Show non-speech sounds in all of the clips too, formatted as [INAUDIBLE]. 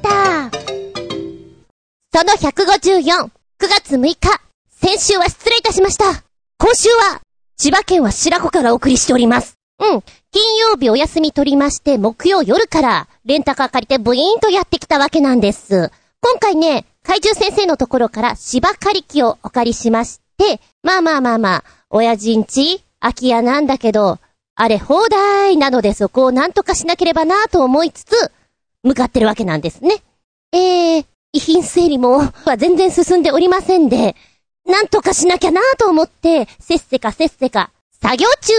ータその154、9月6日、先週は失礼いたしました。今週は、千葉県は白子からお送りしております。うん。金曜日お休み取りまして、木曜夜から、レンタカー借りてブイーンとやってきたわけなんです。今回ね、怪獣先生のところから芝刈り機をお借りしまして、まあまあまあまあ、親父んち、空き家なんだけど、あれ放題なのでそこをなんとかしなければなと思いつつ、向かってるわけなんですね。えー、遺品整理も、は全然進んでおりませんで、なんとかしなきゃなと思って、せっせかせっせか、作業中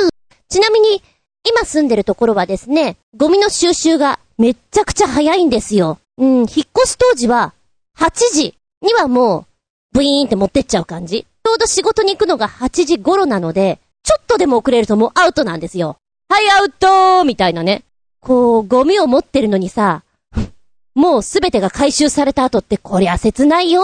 ちなみに、今住んでるところはですね、ゴミの収集がめっちゃくちゃ早いんですよ。うん、引っ越し当時は、8時にはもう、ブイーンって持ってっちゃう感じ。ちょうど仕事に行くのが8時頃なので、ちょっとでも遅れるともうアウトなんですよ。はい、アウトーみたいなね。こう、ゴミを持ってるのにさ、もうすべてが回収された後ってこりゃ切ないよ。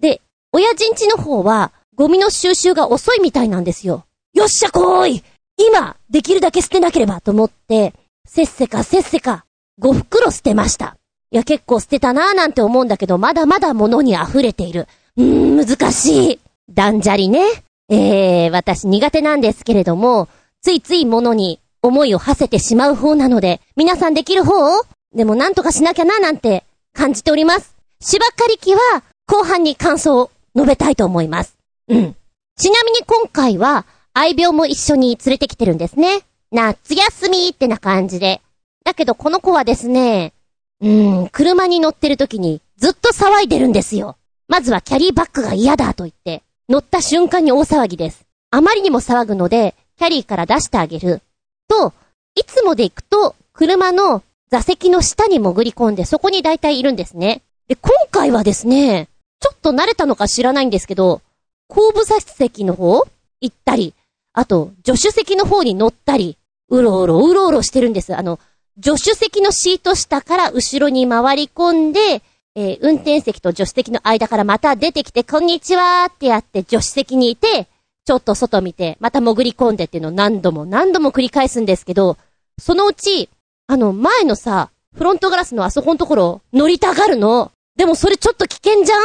で、親父んちの方は、ゴミの収集が遅いみたいなんですよ。よっしゃ来い今、できるだけ捨てなければと思って、せっせかせっせか、5袋捨てました。いや、結構捨てたなーなんて思うんだけど、まだまだ物に溢れている。うーん、難しい。断捨離ね。えー、私苦手なんですけれども、ついつい物に思いを馳せてしまう方なので、皆さんできる方？でもなんとかしなきゃななんて感じております。芝刈り機は後半に感想を述べたいと思います。うん。ちなみに今回は愛病も一緒に連れてきてるんですね。夏休みってな感じで。だけどこの子はですね、うーん、車に乗ってる時にずっと騒いでるんですよ。まずはキャリーバッグが嫌だと言って、乗った瞬間に大騒ぎです。あまりにも騒ぐので、キャリーから出してあげる。と、いつもで行くと、車の座席の下に潜り込んでそこに大体いるんですね。で、今回はですね、ちょっと慣れたのか知らないんですけど、後部座席の方行ったり、あと、助手席の方に乗ったり、うろうろうろうろしてるんです。あの、助手席のシート下から後ろに回り込んで、えー、運転席と助手席の間からまた出てきて、こんにちはってやって助手席にいて、ちょっと外見て、また潜り込んでっていうのを何度も何度も繰り返すんですけど、そのうち、あの、前のさ、フロントガラスのあそこのところ、乗りたがるの。でもそれちょっと危険じゃん？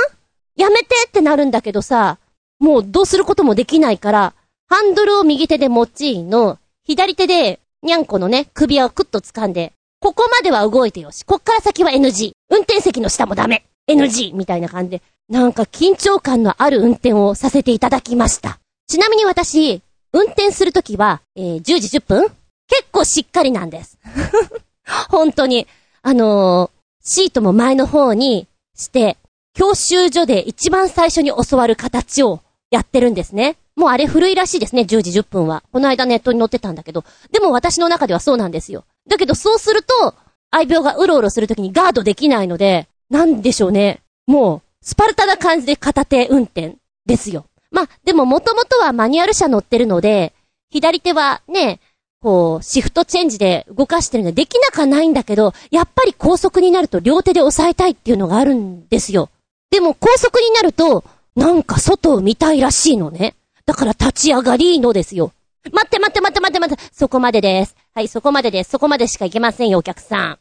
やめてってなるんだけどさ、もうどうすることもできないから、ハンドルを右手で持ちの、左手で、にゃんこのね、首輪をクッと掴んで、ここまでは動いてよし。こっから先は NG。運転席の下もダメ。NG! みたいな感じで、なんか緊張感のある運転をさせていただきました。ちなみに私、運転するときは、えー、10時10分結構しっかりなんです。[LAUGHS] 本当に。あのー、シートも前の方にして、教習所で一番最初に教わる形をやってるんですね。もうあれ古いらしいですね、10時10分は。この間ネットに載ってたんだけど。でも私の中ではそうなんですよ。だけどそうすると、愛病がうろうろするときにガードできないので、なんでしょうね。もう、スパルタな感じで片手運転ですよ。まあ、でももともとはマニュアル車乗ってるので、左手はね、こう、シフトチェンジで動かしてるのでできなくはないんだけど、やっぱり高速になると両手で押さえたいっていうのがあるんですよ。でも高速になると、なんか外を見たいらしいのね。だから立ち上がりのですよ。待って待って待って待って待って、そこまでです。はい、そこまでです。そこまでしか行けませんよ、お客さん。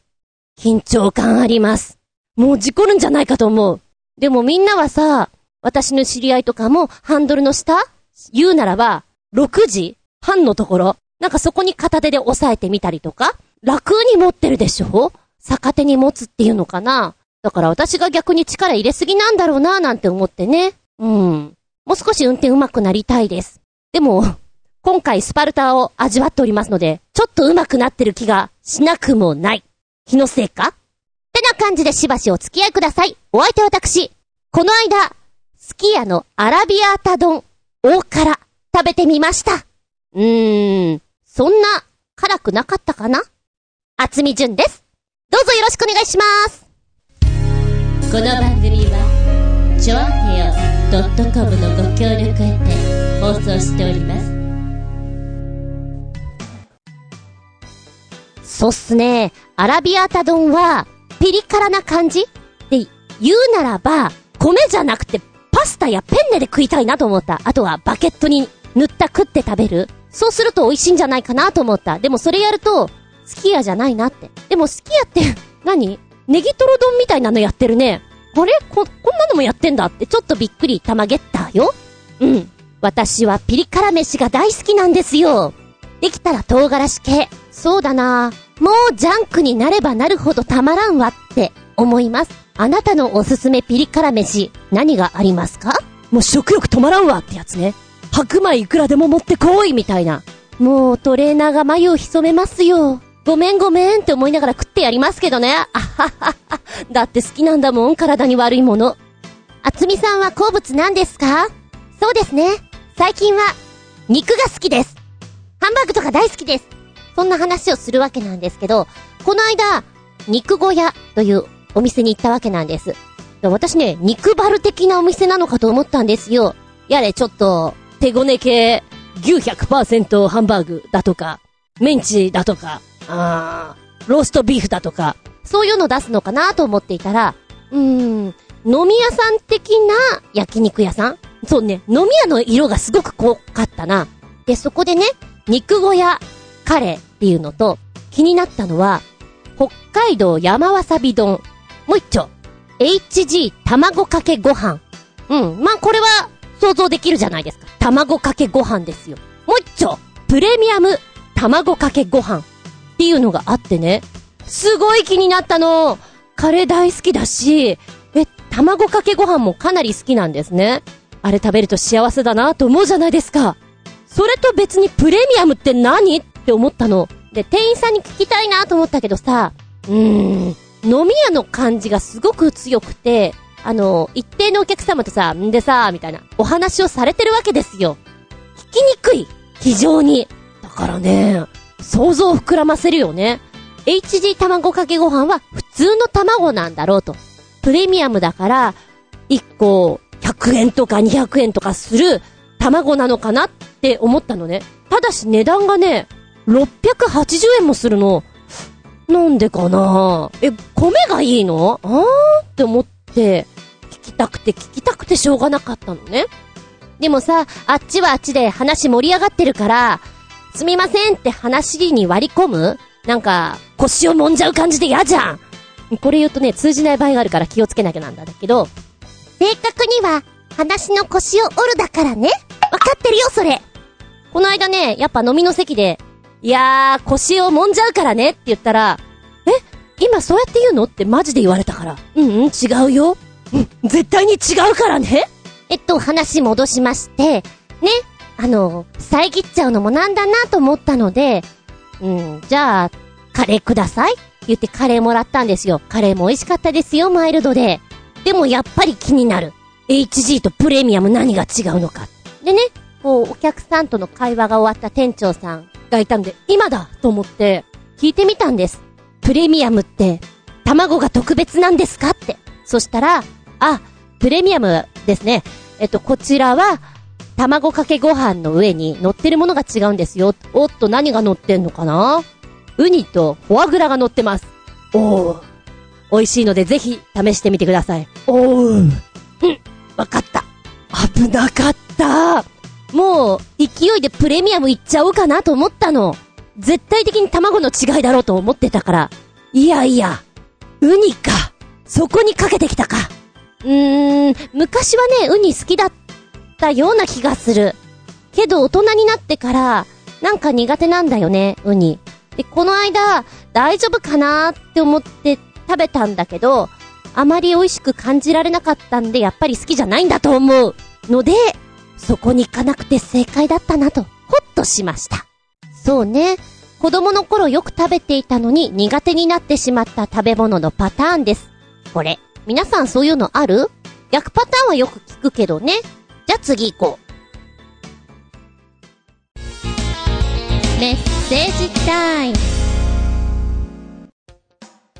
緊張感あります。もう事故るんじゃないかと思う。でもみんなはさ、私の知り合いとかもハンドルの下？言うならば、6時？半のところなんかそこに片手で押さえてみたりとか、楽に持ってるでしょ？逆手に持つっていうのかな？だから私が逆に力入れすぎなんだろうなぁなんて思ってね。うん。もう少し運転上手くなりたいです。でも、今回スパルタを味わっておりますので、ちょっと上手くなってる気がしなくもない。気のせいか？ってな感じでしばしお付き合いください。お相手は私。この間、すき家のアラビアータ丼、大辛、食べてみました。うーん。そんな辛くなかったかな？厚み純です。どうぞよろしくお願いします。この番組は、ちょあへよ .com のご協力へて放送しております。そうっすね。アラビアータ丼は、ピリ辛な感じ？で、言うならば、米じゃなくて、パスタやペンネで食いたいなと思った。あとは、バケットに塗った食って食べる？そうすると美味しいんじゃないかなと思った。でもそれやると、スキヤじゃないなって。でもスキヤって [LAUGHS] 何、ネギトロ丼みたいなのやってるね。あれ？こ、こんなのもやってんだってちょっとびっくりたまげったよ。うん。私はピリ辛飯が大好きなんですよ。できたら唐辛子系。そうだなもうジャンクになればなるほどたまらんわって思います。あなたのおすすめピリ辛飯、何がありますか？もう食欲止まらんわってやつね。白米いくらでも持ってこいみたいな。もうトレーナーが眉を潜めますよ。ごめんごめんって思いながら食ってやりますけどね。あははは。だって好きなんだもん、体に悪いもの。あつみさんは好物何ですか？そうですね。最近は、肉が好きです。ハンバーグとか大好きです。そんな話をするわけなんですけど、この間、肉小屋というお店に行ったわけなんです。私ね、肉バル的なお店なのかと思ったんですよ。やれ、ちょっと、手ごね系、牛100%ハンバーグだとか、メンチだとか、あー、ローストビーフだとか、そういうの出すのかなと思っていたら、うーん、飲み屋さん的な焼肉屋さん？そうね、飲み屋の色がすごく濃かったな。で、そこでね、肉小屋カレーっていうのと、気になったのは、北海道山わさび丼。もう一丁。HG 卵かけご飯。うん。まあ、これは想像できるじゃないですか。卵かけご飯ですよ。もう一丁。プレミアム卵かけご飯。っていうのがあってね、すごい気になったの。カレー大好きだし、え、卵かけご飯もかなり好きなんですね。あれ食べると幸せだなと思うじゃないですか。それと別にプレミアムって何って思ったの。で、店員さんに聞きたいなと思ったけどさ、うーん、飲み屋の感じがすごく強くて、あの、一定のお客様とさ、んでさ、みたいな、お話をされてるわけですよ。聞きにくい。非常に。だからね、想像を膨らませるよね。HG 卵かけご飯は普通の卵なんだろうと。プレミアムだから、1個100円とか200円とかする卵なのかなって思ったのね。ただし値段がね、680円もするの。なんでかなえ、米がいいの？あーって思って、聞きたくて聞きたくてしょうがなかったのね。でもさ、あっちはあっちで話盛り上がってるから、すみませんって話に割り込むなんか、腰を揉んじゃう感じで嫌じゃんこれ言うとね、通じない場合があるから気をつけなきゃなんだけど、正確には、話の腰を折るだからね。わかってるよ、それ。この間ね、やっぱ飲みの席で、いやー、腰を揉んじゃうからねって言ったら、今そうやって言うのってマジで言われたから。うんうん、違うよ。うん、絶対に違うからね。えっと、話戻しまして、ね、あの、遮っちゃうのもなんだなと思ったので、うん、じゃあ、カレーください言ってカレーもらったんですよ。カレーも美味しかったですよ、マイルドで。でもやっぱり気になる。HG とプレミアム何が違うのか。でね、こう、お客さんとの会話が終わった店長さんがいたんで、今だと思って、聞いてみたんです。プレミアムって、卵が特別なんですかって。そしたら、あ、プレミアムですね。えっと、こちらは、卵かけご飯の上に乗ってるものが違うんですよ。おっと、何が乗ってんのかな？ウニとフォアグラが乗ってます。おー。美味しいのでぜひ試してみてください。おー。うん。わかった。危なかった。もう、勢いでプレミアムいっちゃおうかなと思ったの。絶対的に卵の違いだろうと思ってたから。いやいや、ウニか。そこにかけてきたか。うーん、昔はね、ウニ好きだったような気がする。けど大人になってから、なんか苦手なんだよね、ウニ。で、この間、大丈夫かなーって思って食べたんだけど、あまり美味しく感じられなかったんで、やっぱり好きじゃないんだと思う。ので、そこに行かなくて正解だったなと、ほっとしました。そうね。子供の頃よく食べていたのに苦手になってしまった食べ物のパターンです。これ、皆さんそういうのある？逆パターンはよく聞くけどね。じゃあ次行こう。メッセージタイム。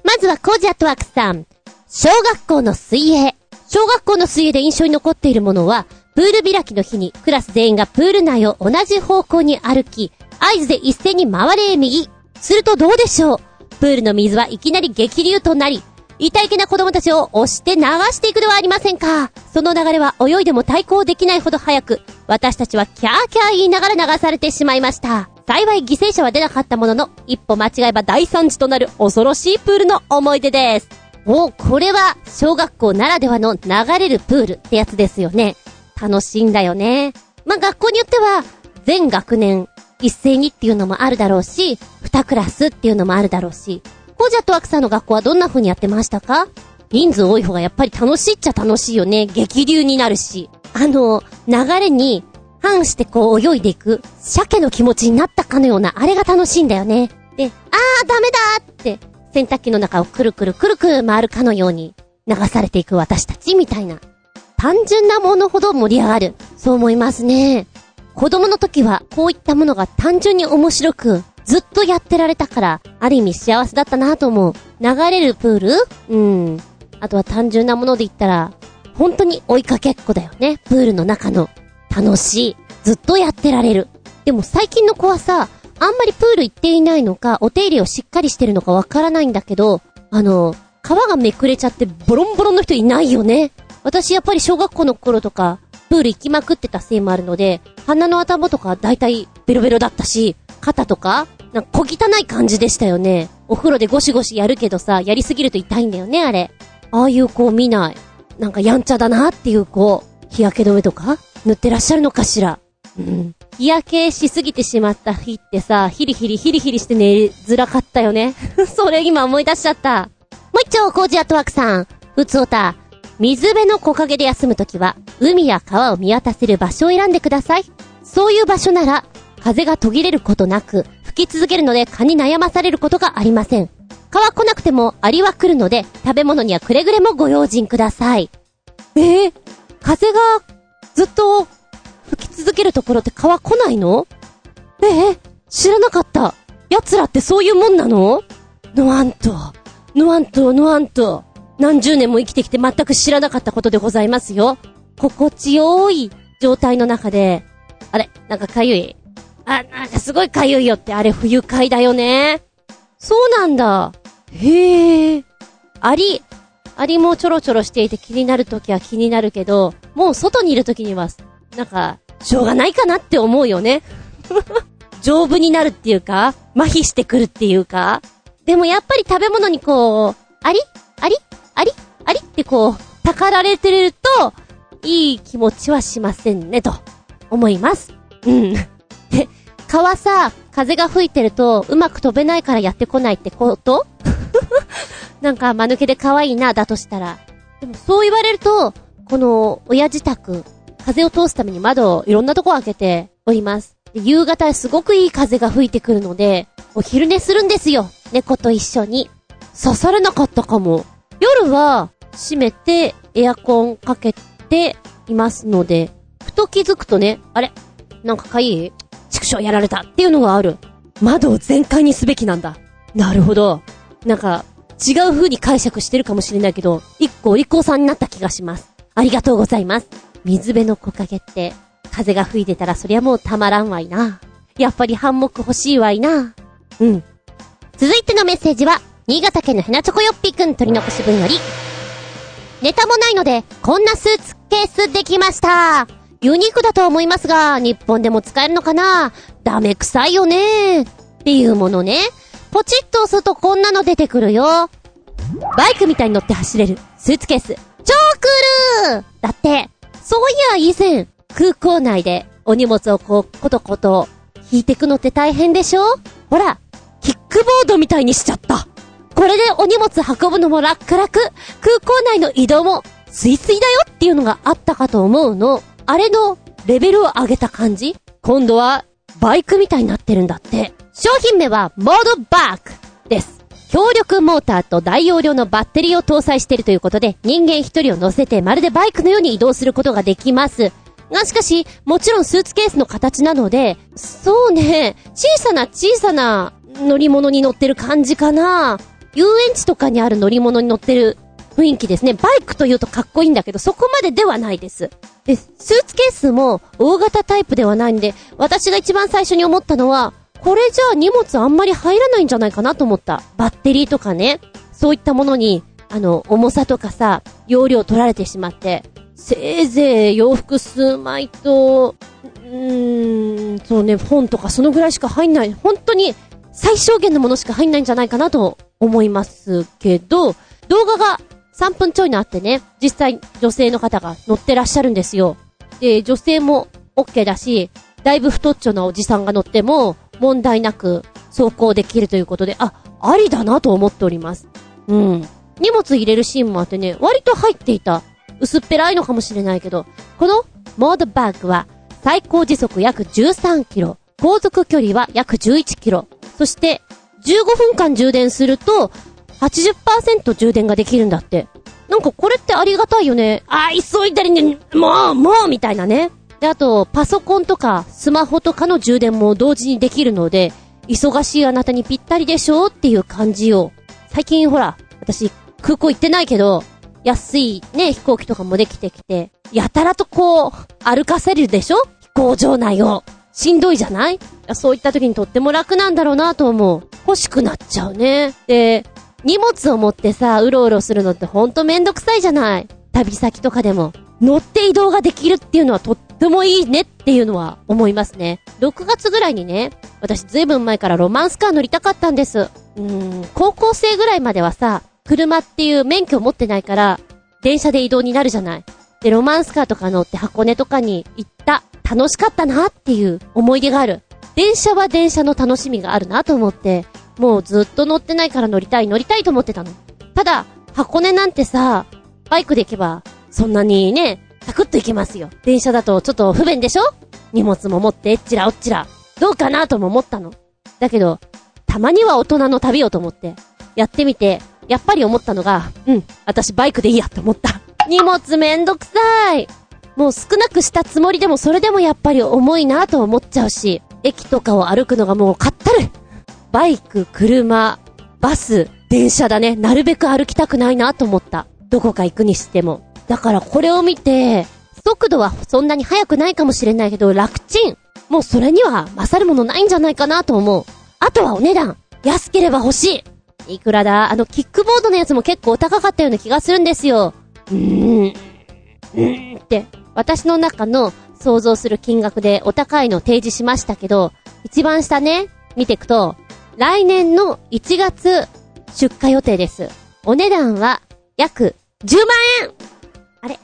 まずはコージアトワークさん。小学校の水泳。小学校の水泳で印象に残っているものは、プール開きの日にクラス全員がプール内を同じ方向に歩き、合図で一斉に回れ右。するとどうでしょうプールの水はいきなり激流となり、痛いけな子供たちを押して流していくではありませんか。その流れは泳いでも対抗できないほど速く、私たちはキャーキャー言いながら流されてしまいました。幸い犠牲者は出なかったものの、一歩間違えば大惨事となる恐ろしいプールの思い出です。お、これは、小学校ならではの流れるプールってやつですよね。楽しいんだよね。まあ、学校によっては、全学年一斉にっていうのもあるだろうし、二クラスっていうのもあるだろうし、コジャットワークさんの学校はどんな風にやってましたか？人数多い方がやっぱり楽しいっちゃ楽しいよね。激流になるし。あの、流れに反してこう泳いでいく、鮭の気持ちになったかのような、あれが楽しいんだよね。で、あーダメだーって、洗濯機の中をくるくるくるくる回るかのように流されていく私たちみたいな。単純なものほど盛り上がる。そう思いますね。子供の時はこういったものが単純に面白く、ずっとやってられたから、ある意味幸せだったなと思う。流れるプール？うん。あとは単純なもので言ったら、本当に追いかけっこだよね。プールの中の。楽しい。ずっとやってられる。でも最近の子はさ、あんまりプール行っていないのか、お手入れをしっかりしてるのかわからないんだけど、あの、皮がめくれちゃってボロンボロンの人いないよね。私やっぱり小学校の頃とか、プール行きまくってたせいもあるので、鼻の頭とかだいたいベロベロだったし、肩とか、なんか小汚い感じでしたよね。お風呂でゴシゴシやるけどさ、やりすぎると痛いんだよね、あれ。ああいう子を見ない。なんかやんちゃだなっていう子、日焼け止めとか塗ってらっしゃるのかしら。うん。日焼けしすぎてしまった日ってさ、ヒリヒリヒリヒリして寝づらかったよね。[LAUGHS] それ今思い出しちゃった。もう一丁、コージアットワークさん。ふつおた。水辺の木陰で休むときは、海や川を見渡せる場所を選んでください。そういう場所なら、風が途切れることなく、吹き続けるので蚊に悩まされることがありません。蚊は来なくてもアリは来るので、食べ物にはくれぐれもご用心ください。えー、風がずっと吹き続けるところって蚊は来ないの？えー、知らなかった。奴らってそういうもんなの？ノアント、ノアント、ノアント。何十年も生きてきて全く知らなかったことでございますよ。心地よい状態の中で、あれ？なんかかゆい？あ、なんかすごいかゆいよってあれ不愉快だよね。そうなんだ。へえ。アリ、アリもちょろちょろしていて気になるときは気になるけど、もう外にいるときには、なんか、しょうがないかなって思うよね。[LAUGHS] 丈夫になるっていうか、麻痺してくるっていうか。でもやっぱり食べ物にこう、ありありあり？あり？ってこう、たかられてると、いい気持ちはしませんね、と、思います。うん。で、蚊はさ、風が吹いてると、うまく飛べないからやってこないってこと？[LAUGHS] なんか、間抜けで可愛いな、だとしたら。でも、そう言われると、この、親自宅、風を通すために窓をいろんなとこ開けております。夕方すごくいい風が吹いてくるので、お昼寝するんですよ。猫と一緒に。刺されなかったかも。夜は、閉めて、エアコンかけていますので、ふと気づくとね、あれ？なんかかいい畜生やられたっていうのがある。窓を全開にすべきなんだ。なるほど。なんか、違う風に解釈してるかもしれないけど、一個お利口さんになった気がします。ありがとうございます。水辺の木陰って、風が吹いてたらそりゃもうたまらんわいな。やっぱりハンモック欲しいわいな。うん。続いてのメッセージは、新潟県のヘナチョコヨッピーくん取り残し分より、ネタもないので、こんなスーツケースできました。ユニークだと思いますが、日本でも使えるのかな？ダメ臭いよねっていうものね。ポチッと押すとこんなの出てくるよ。バイクみたいに乗って走れるスーツケース。超クールだって、そういや以前、空港内でお荷物をこう、ことこと引いてくのって大変でしょ？ほら、キックボードみたいにしちゃった。これでお荷物運ぶのも楽々、空港内の移動も、スイスイだよっていうのがあったかと思うの。あれのレベルを上げた感じ今度は、バイクみたいになってるんだって。商品名は、モードバークです。強力モーターと大容量のバッテリーを搭載しているということで、人間一人を乗せてまるでバイクのように移動することができます。がしかし、もちろんスーツケースの形なので、そうね、小さな小さな乗り物に乗ってる感じかな。遊園地とかにある乗り物に乗ってる雰囲気ですね。バイクというとかっこいいんだけど、そこまでではないです。で、スーツケースも大型タイプではないんで、私が一番最初に思ったのは、これじゃあ荷物あんまり入らないんじゃないかなと思った。バッテリーとかね。そういったものに、あの、重さとかさ、容量取られてしまって、せいぜい洋服数枚と、うーん、そうね、本とかそのぐらいしか入んない。本当に最小限のものしか入んないんじゃないかなと思いますけど、動画が3分ちょいのあってね、実際女性の方が乗ってらっしゃるんですよ。で、女性も OK だし、だいぶ太っちょなおじさんが乗っても問題なく走行できるということで、あ、ありだなと思っております。うん。荷物入れるシーンもあってね、割と入っていた。薄っぺらいのかもしれないけど、このモードバッグは最高時速約13キロ、航続距離は約11キロ、そして15分間充電すると80%充電ができるんだって。なんかこれってありがたいよね。あ、急いだりね、もう、もうみたいなね。で、あと、パソコンとかスマホとかの充電も同時にできるので、忙しいあなたにぴったりでしょっていう感じを。最近ほら、私、空港行ってないけど、安いね、飛行機とかもできてきて、やたらとこう、歩かせるでしょ？飛行場内を。しんどいじゃない？そういった時にとっても楽なんだろうなと思う。欲しくなっちゃうね。で、荷物を持ってさ、うろうろするのってほんとめんどくさいじゃない？旅先とかでも。乗って移動ができるっていうのはとってもいいねっていうのは思いますね。6月ぐらいにね、私ずいぶん前からロマンスカー乗りたかったんです。うーん、高校生ぐらいまではさ、車っていう免許持ってないから、電車で移動になるじゃない？で、ロマンスカーとか乗って箱根とかに行った。楽しかったなっていう思い出がある。電車は電車の楽しみがあるなと思って、もうずっと乗ってないから乗りたい乗りたいと思ってたの。ただ、箱根なんてさ、バイクで行けば、そんなにね、サクッと行けますよ。電車だとちょっと不便でしょ？荷物も持ってえっちらおっちら。どうかなとも思ったの。だけど、たまには大人の旅をと思って、やってみて、やっぱり思ったのが、うん、私バイクでいいやって思った。荷物めんどくさい。もう少なくしたつもりでもそれでもやっぱり重いなと思っちゃうし、駅とかを歩くのがもうかったる。バイク、車、バス、電車だね。なるべく歩きたくないなと思った。どこか行くにしても。だからこれを見て、速度はそんなに速くないかもしれないけど、楽ちん。もうそれには勝るものないんじゃないかなと思う。あとはお値段。安ければ欲しい。いくらだ？あの、キックボードのやつも結構高かったような気がするんですよ。うーん。うーんって、私の中の想像する金額でお高いのを提示しましたけど、一番下ね、見ていくと、来年の1月出荷予定です。お値段は約10万円あれ？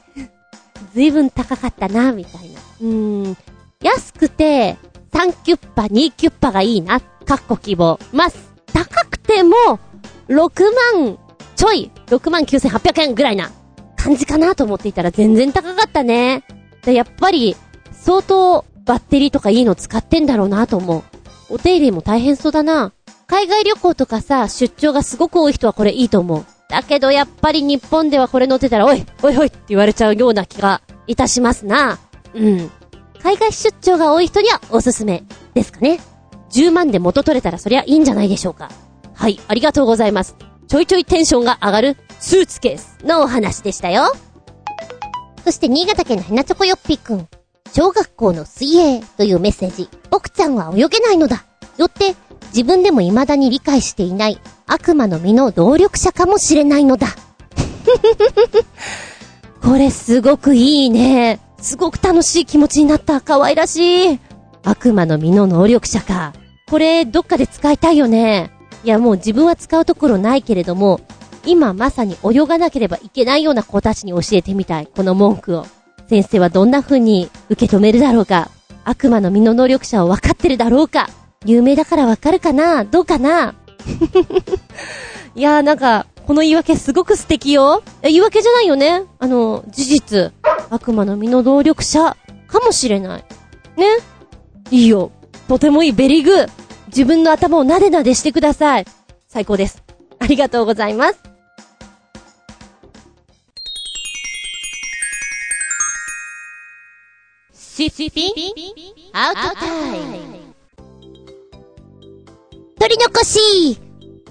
ずいぶん高かったな、みたいな。うーん。安くて、3キュッパ、2キュッパがいいな。かっこ希望。まあ、高くても、6万ちょい、6万9800円ぐらいな感じかなと思っていたら全然高かったね。やっぱり、相当バッテリーとかいいの使ってんだろうなと思う。お手入れも大変そうだな。海外旅行とかさ、出張がすごく多い人はこれいいと思う。だけどやっぱり日本ではこれ乗ってたら、おい、おいおいって言われちゃうような気がいたしますな。うん。海外出張が多い人にはおすすめですかね。10万で元取れたらそりゃいいんじゃないでしょうか。はい、ありがとうございます。ちょいちょいテンションが上がるスーツケースのお話でしたよ。そして新潟県のひなちょこよっぴーくん。小学校の水泳というメッセージ。僕ちゃんは泳げないのだ。よって、自分でも未だに理解していない悪魔の実の動力者かもしれないのだ。[LAUGHS] これすごくいいね。すごく楽しい気持ちになった。可愛らしい。悪魔の実の能力者か。これ、どっかで使いたいよね。いや、もう自分は使うところないけれども、今まさに泳がなければいけないような子たちに教えてみたい。この文句を。先生はどんな風に受け止めるだろうか。悪魔の実の能力者を分かってるだろうか。有名だからわかるかな？どうかな？[LAUGHS] いやーなんか、この言い訳すごく素敵よ。え、言い訳じゃないよね？あの、事実。悪魔の実の能力者かもしれない。ね？いいよ。とてもいい。ベリーグー。自分の頭をなでなでしてください。最高です。ありがとうございます。シシピアウトタイム。取り残し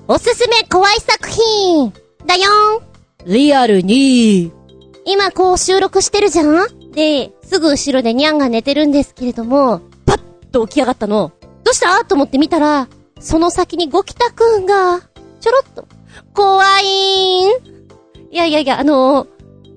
おすすめ怖い作品だよんリアルに今こう収録してるじゃん？で、すぐ後ろでニャンが寝てるんですけれども、パッと起き上がったの。どうした？と思って見たら、その先にゴキタくんが、ちょろっと、怖いーん。いやいやいや、あのー、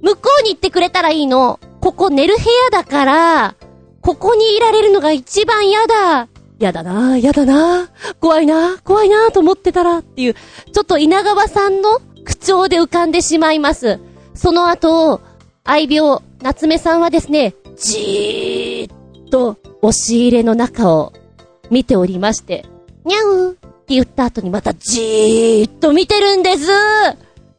向こうに行ってくれたらいいの。ここ寝る部屋だから、ここにいられるのが一番嫌だ。やだな、やだな、怖いな、怖いなと思ってたらっていう、ちょっと稲川さんの口調で浮かんでしまいます。その後、愛病、夏目さんはですね、じーっと押し入れの中を見ておりまして、にゃうって言った後にまたじーっと見てるんです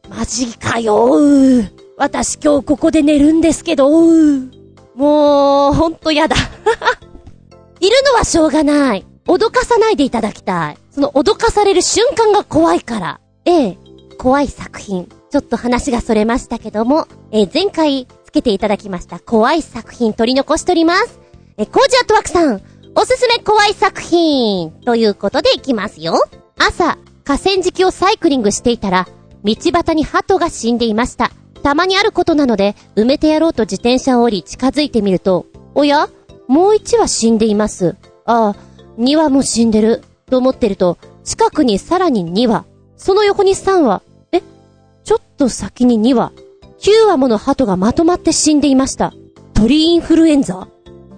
マジかよー私今日ここで寝るんですけどーもう、ほんとやだ [LAUGHS] いるのはしょうがない。脅かさないでいただきたい。その脅かされる瞬間が怖いから。ええ、怖い作品。ちょっと話がそれましたけども、え前回つけていただきました怖い作品取り残しております。えコージアットワークさん、おすすめ怖い作品ということでいきますよ。朝、河川敷をサイクリングしていたら、道端に鳩が死んでいました。たまにあることなので、埋めてやろうと自転車を降り近づいてみると、おやもう一羽死んでいます。ああ、二羽も死んでる。と思ってると、近くにさらに二羽。その横に三羽。えちょっと先に二羽。九羽もの鳩がまとまって死んでいました。鳥インフルエンザ？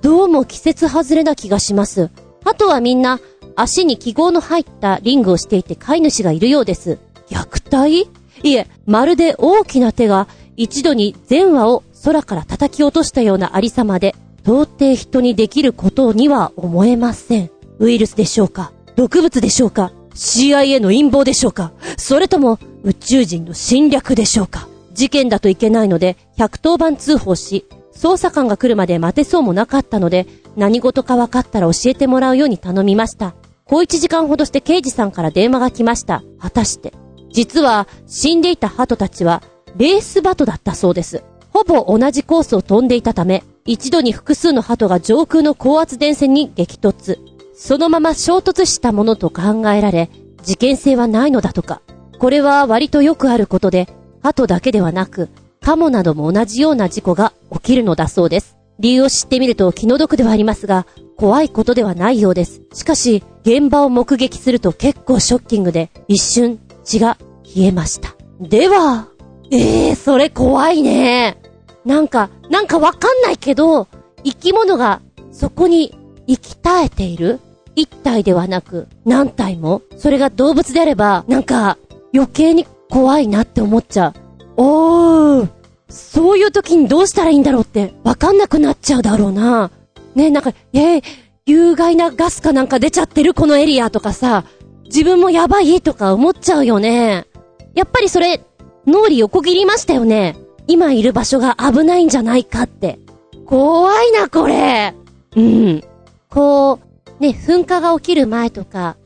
どうも季節外れな気がします。鳩はみんな、足に記号の入ったリングをしていて飼い主がいるようです。虐待？いえ、まるで大きな手が一度に全羽を空から叩き落としたようなありさまで、到底人にできることには思えません。ウイルスでしょうか？毒物でしょうか ?CIA の陰謀でしょうか？それとも宇宙人の侵略でしょうか？事件だといけないので、110番通報し、捜査官が来るまで待てそうもなかったので、何事か分かったら教えてもらうように頼みました。小一時間ほどして刑事さんから電話が来ました。果たして。実は、死んでいた鳩たちは、レースバトだったそうです。ほぼ同じコースを飛んでいたため、一度に複数の鳩が上空の高圧電線に激突。そのまま衝突したものと考えられ、事件性はないのだとか。これは割とよくあることで、鳩だけではなく、カモなども同じような事故が起きるのだそうです。理由を知ってみると気の毒ではありますが、怖いことではないようです。しかし、現場を目撃すると結構ショッキングで、一瞬血が消えました。では、ええー、それ怖いね。なんか、なんかわかんないけど、生き物がそこに生き絶えている？一体ではなく何体も？それが動物であれば、なんか余計に怖いなって思っちゃう。おー、そういう時にどうしたらいいんだろうってわかんなくなっちゃうだろうな。ねなんか、えー、有害なガスかなんか出ちゃってるこのエリアとかさ、自分もやばいとか思っちゃうよね。やっぱりそれ、脳裏横切りましたよね。今いる場所が危ないんじゃないかって。怖いな、これ。うん。こう、ね、噴火が起きる前とか、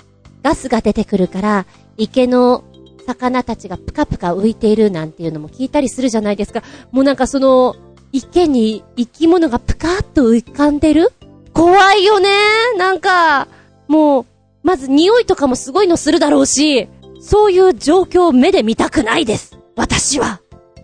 ガスが出てくるから、池の魚たちがプカプカ浮いているなんていうのも聞いたりするじゃないですか。もうなんかその、池に生き物がプカーっと浮かんでる？怖いよねなんか、もう、まず匂いとかもすごいのするだろうし、そういう状況を目で見たくないです。私は。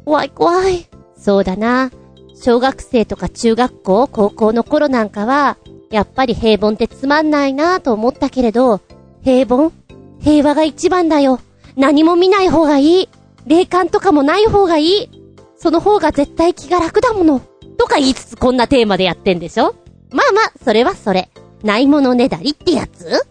怖い怖い。そうだな。小学生とか中学校、高校の頃なんかは、やっぱり平凡ってつまんないなと思ったけれど、平凡？平和が一番だよ。何も見ない方がいい。霊感とかもない方がいい。その方が絶対気が楽だもの。とか言いつつこんなテーマでやってんでしょまあまあ、それはそれ。ないものねだりってやつ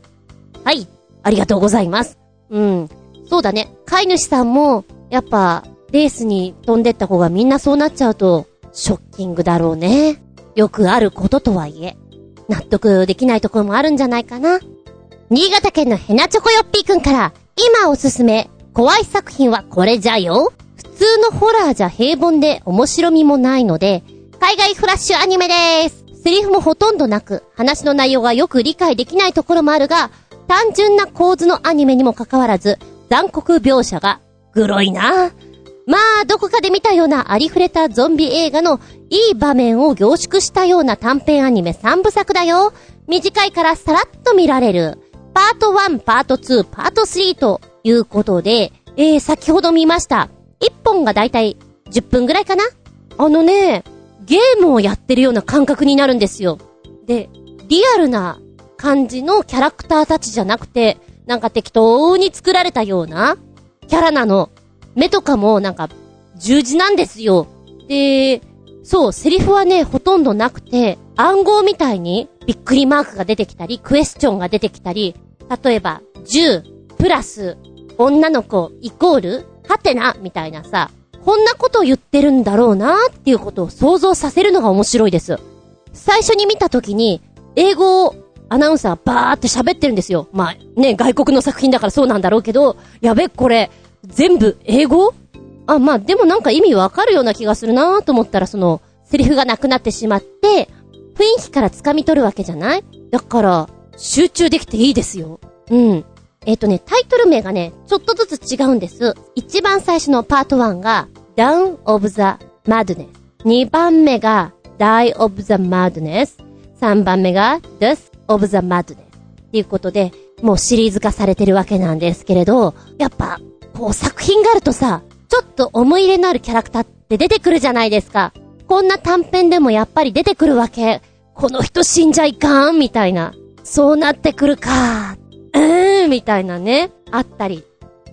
はい。ありがとうございます。うん。そうだね。飼い主さんも、やっぱ、レースに飛んでった方がみんなそうなっちゃうと、ショッキングだろうね。よくあることとはいえ、納得できないところもあるんじゃないかな。新潟県のヘナチョコヨッピーくんから、今おすすめ、怖い作品はこれじゃよ。普通のホラーじゃ平凡で面白みもないので、海外フラッシュアニメです。セリフもほとんどなく、話の内容がよく理解できないところもあるが、単純な構図のアニメにもかかわらず、残酷描写が、グロいなまあ、どこかで見たようなありふれたゾンビ映画のいい場面を凝縮したような短編アニメ3部作だよ。短いからさらっと見られる。パート1、パート2、パート3ということで、えー、先ほど見ました。1本がだいたい10分ぐらいかなあのね、ゲームをやってるような感覚になるんですよ。で、リアルな感じのキャラクターたちじゃなくて、なんか適当に作られたようなキャラなの。目とかもなんか十字なんですよ。で、そう、セリフはね、ほとんどなくて、暗号みたいにびっくりマークが出てきたり、クエスチョンが出てきたり、例えば、10、プラス、女の子、イコール、はてな、みたいなさ、こんなことを言ってるんだろうなっていうことを想像させるのが面白いです。最初に見た時に、英語をアナウンサーバーって喋ってるんですよ。まあね、外国の作品だからそうなんだろうけど、やべ、これ、全部英語？あ、まあでもなんか意味わかるような気がするなと思ったらその、セリフがなくなってしまって、雰囲気から掴み取るわけじゃない？だから、集中できていいですよ。うん。えっ、ー、とね、タイトル名がね、ちょっとずつ違うんです。一番最初のパート1が、Down of the Madness。二番目が、Die of the Madness。三番目が、Death of the Madness。っていうことで、もうシリーズ化されてるわけなんですけれど、やっぱ、こう作品があるとさ、ちょっと思い入れのあるキャラクターって出てくるじゃないですか。こんな短編でもやっぱり出てくるわけ。この人死んじゃいかんみたいな。そうなってくるか。うーん、みたいなね。あったり。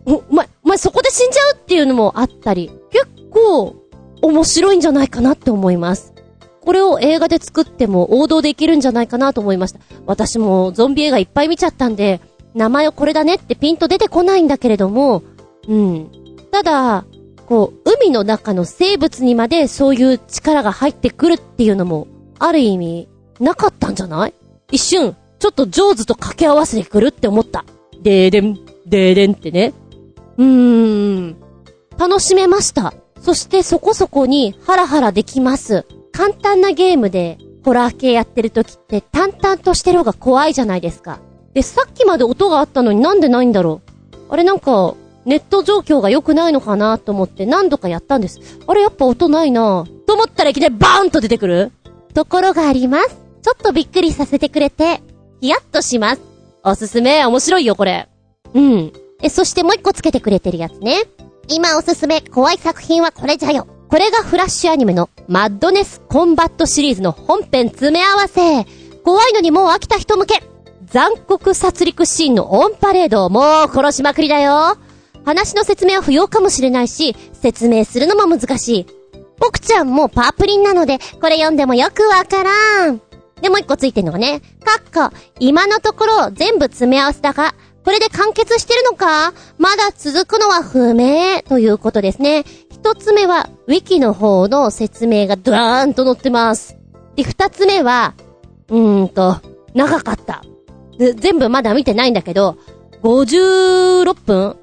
お、ま、ま、そこで死んじゃうっていうのもあったり。結構、面白いんじゃないかなって思います。これを映画で作っても王道でいけるんじゃないかなと思いました。私もゾンビ映画いっぱい見ちゃったんで、名前をこれだねってピンと出てこないんだけれども、うん。ただ、こう、海の中の生物にまでそういう力が入ってくるっていうのも、ある意味、なかったんじゃない？一瞬、ちょっと上手と掛け合わせてくるって思った。でーでん、でーでんってね。うーん。楽しめました。そしてそこそこにハラハラできます。簡単なゲームでホラー系やってる時って淡々としてる方が怖いじゃないですか。で、さっきまで音があったのになんでないんだろう。あれなんか、ネット状況が良くないのかなと思って何度かやったんです。あれやっぱ音ないなと思ったらいきなりバーンと出てくるところがあります。ちょっとびっくりさせてくれて、ヒヤッとします。おすすめ、面白いよ、これ。うん。え、そしてもう一個つけてくれてるやつね。今おすすめ、怖い作品はこれじゃよ。これがフラッシュアニメのマッドネスコンバットシリーズの本編詰め合わせ。怖いのにもう飽きた人向け。残酷殺戮シーンのオンパレードをもう殺しまくりだよ。話の説明は不要かもしれないし、説明するのも難しい。僕ちゃんもパープリンなので、これ読んでもよくわからん。で、もう一個ついてんのがね、かっこ、今のところ全部詰め合わせだが、これで完結してるのか？まだ続くのは不明ということですね。一つ目は、ウィキの方の説明がドラーンと載ってます。で、二つ目は、うーんと、長かった。全部まだ見てないんだけど、56分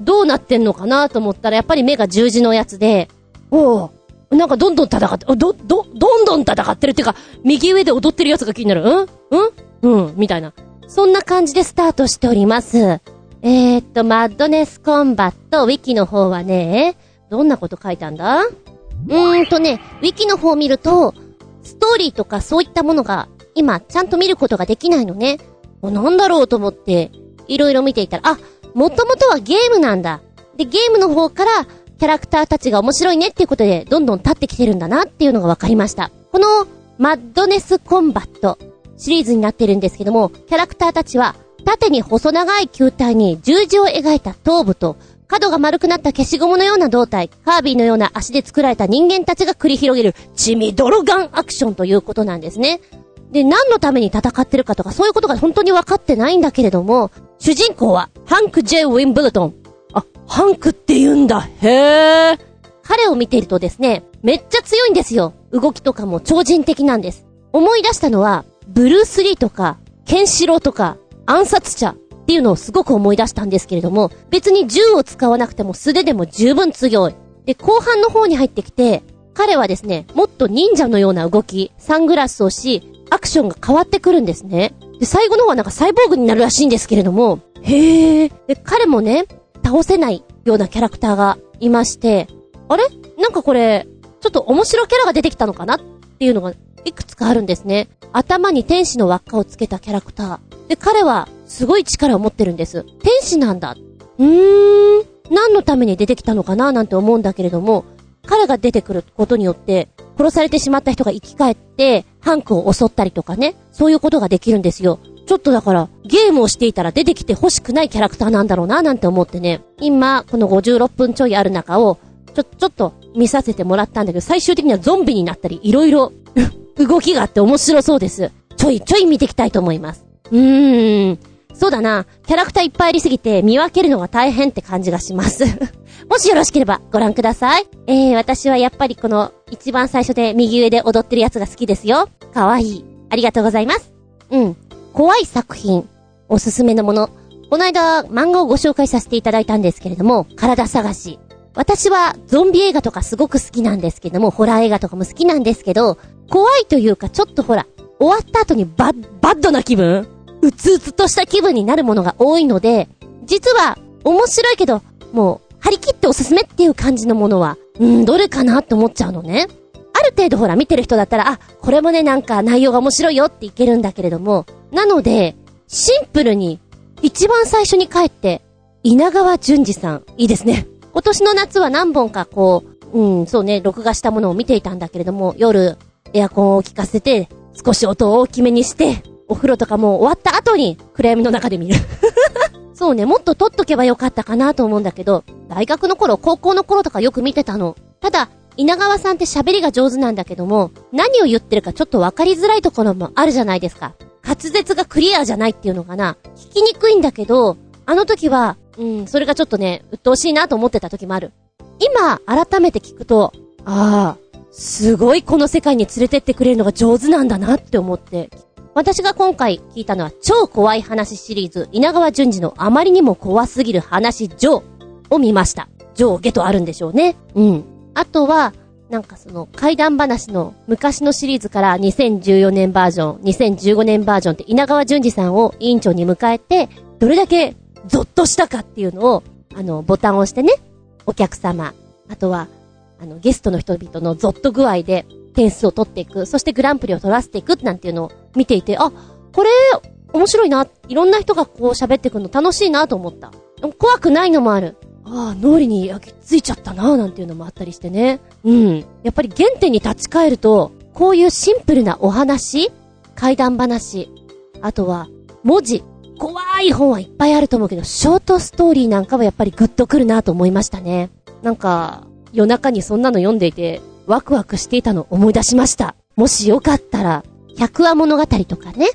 どうなってんのかなと思ったら、やっぱり目が十字のやつで、おなんかどんどん戦って、ど、ど、どんどん戦ってるっていうか、右上で踊ってるやつが気になる。うん？うん？うんみたいな。そんな感じでスタートしております。えー、っと、マッドネスコンバット、ウィキの方はね、どんなこと書いたんだ？うーんとね、ウィキの方を見ると、ストーリーとかそういったものが、今、ちゃんと見ることができないのね。なんだろうと思って、いろいろ見ていたら、あ、もともとはゲームなんだ。で、ゲームの方から、キャラクターたちが面白いねっていうことで、どんどん立ってきてるんだなっていうのが分かりました。この、マッドネスコンバットシリーズになってるんですけども、キャラクターたちは、縦に細長い球体に十字を描いた頭部と、角が丸くなった消しゴムのような胴体、カービィのような足で作られた人間たちが繰り広げる、血みドロガンアクションということなんですね。で、何のために戦ってるかとか、そういうことが本当に分かってないんだけれども、主人公は、ハンク・ジェイ・ウィンブルトン。あ、ハンクって言うんだ。へー。彼を見ているとですね、めっちゃ強いんですよ。動きとかも超人的なんです。思い出したのは、ブルース・リーとか、ケンシロウとか、暗殺者っていうのをすごく思い出したんですけれども、別に銃を使わなくても素手でも十分強い。で、後半の方に入ってきて、彼はですね、もっと忍者のような動き、サングラスをし、アクションが変わってくるんですね。で、最後の方はなんかサイボーグになるらしいんですけれども、へー。で、彼もね、倒せないようなキャラクターがいまして、あれ？なんかこれ、ちょっと面白キャラが出てきたのかなっていうのがいくつかあるんですね。頭に天使の輪っかをつけたキャラクター。で、彼はすごい力を持ってるんです。天使なんだ。うーん、何のために出てきたのかななんて思うんだけれども、彼が出てくることによって、殺されてしまった人が生き返って、ハンクを襲ったりとかね、そういうことができるんですよ。ちょっとだから、ゲームをしていたら出てきて欲しくないキャラクターなんだろうな、なんて思ってね。今、この56分ちょいある中を、ちょ、ちょっと見させてもらったんだけど、最終的にはゾンビになったり、いろいろ [LAUGHS] 動きがあって面白そうです。ちょいちょい見ていきたいと思います。うーん。そうだな。キャラクターいっぱいありすぎて見分けるのが大変って感じがします。[LAUGHS] もしよろしければご覧ください。えー、私はやっぱりこの一番最初で右上で踊ってるやつが好きですよ。かわいい。ありがとうございます。うん。怖い作品。おすすめのもの。この間漫画をご紹介させていただいたんですけれども、体探し。私はゾンビ映画とかすごく好きなんですけども、ホラー映画とかも好きなんですけど、怖いというかちょっとほら、終わった後にバッ、バッドな気分うつうつとした気分になるものが多いので、実は面白いけど、もう張り切っておすすめっていう感じのものは、うん、どれかなって思っちゃうのね。ある程度ほら見てる人だったら、あ、これもねなんか内容が面白いよっていけるんだけれども、なので、シンプルに、一番最初に帰って、稲川淳二さん、いいですね。今年の夏は何本かこう、うん、そうね、録画したものを見ていたんだけれども、夜、エアコンを効かせて、少し音を大きめにして、お風呂とかもう終わった後に、暗闇の中で見る。[LAUGHS] そうね、もっと撮っとけばよかったかなと思うんだけど、大学の頃、高校の頃とかよく見てたの。ただ、稲川さんって喋りが上手なんだけども、何を言ってるかちょっとわかりづらいところもあるじゃないですか。滑舌がクリアじゃないっていうのかな。聞きにくいんだけど、あの時は、うん、それがちょっとね、鬱陶しいなと思ってた時もある。今、改めて聞くと、ああ、すごいこの世界に連れてってくれるのが上手なんだなって思って。私が今回聞いたのは超怖い話シリーズ、稲川淳二のあまりにも怖すぎる話、ジョーを見ました。上下とあるんでしょうね。うん。あとは、なんかその怪談話の昔のシリーズから2014年バージョン、2015年バージョンって稲川淳二さんを委員長に迎えて、どれだけゾッとしたかっていうのを、あの、ボタンを押してね、お客様、あとは、あの、ゲストの人々のゾッと具合で点数を取っていく、そしてグランプリを取らせていくなんていうのを見ていて、あ、これ、面白いな。いろんな人がこう喋ってくるの楽しいなと思った。怖くないのもある。ああ、脳裏に焼き付いちゃったななんていうのもあったりしてね。うん。やっぱり原点に立ち返ると、こういうシンプルなお話怪談話、あとは、文字、怖い本はいっぱいあると思うけど、ショートストーリーなんかはやっぱりグッとくるなと思いましたね。なんか、夜中にそんなの読んでいて、ワクワクしていたのを思い出しました。もしよかったら、百話物語とかね。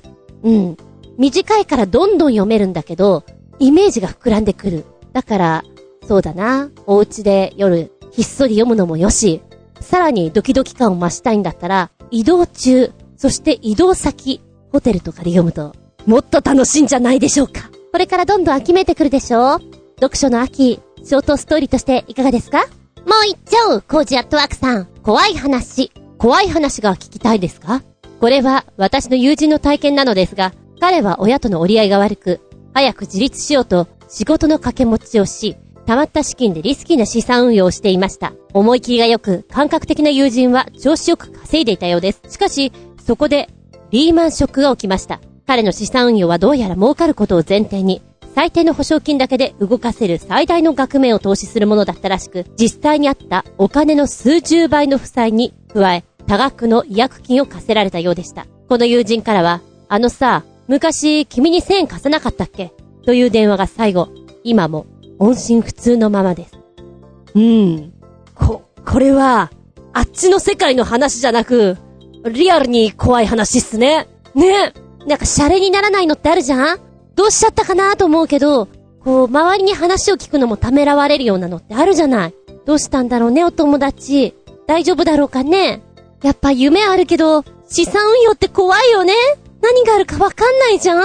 うん。短いからどんどん読めるんだけど、イメージが膨らんでくる。だから、そうだな。お家で夜、ひっそり読むのもよし、さらにドキドキ感を増したいんだったら、移動中、そして移動先、ホテルとかで読むと、もっと楽しいんじゃないでしょうか。これからどんどん秋めいてくるでしょ読書の秋、ショートストーリーとしていかがですか？もう行っちゃうコージアットワークさん。怖い話。怖い話が聞きたいですか？これは私の友人の体験なのですが、彼は親との折り合いが悪く、早く自立しようと仕事の掛け持ちをし、溜まった資金でリスキーな資産運用をしていました。思い切りが良く、感覚的な友人は調子よく稼いでいたようです。しかし、そこで、リーマンショックが起きました。彼の資産運用はどうやら儲かることを前提に、最低の保証金だけで動かせる最大の額面を投資するものだったらしく、実際にあったお金の数十倍の負債に加え、多額の違約金を課せられたようでした。この友人からは、あのさ、昔君に1000円貸さなかったっけ？という電話が最後、今も音信不通のままです。うん。こ、これは、あっちの世界の話じゃなく、リアルに怖い話っすね。ね。なんかシャレにならないのってあるじゃん？どうしちゃったかなと思うけど、こう、周りに話を聞くのもためらわれるようなのってあるじゃない？どうしたんだろうね、お友達。大丈夫だろうかね？やっぱ夢あるけど、資産運用って怖いよね何があるかわかんないじゃん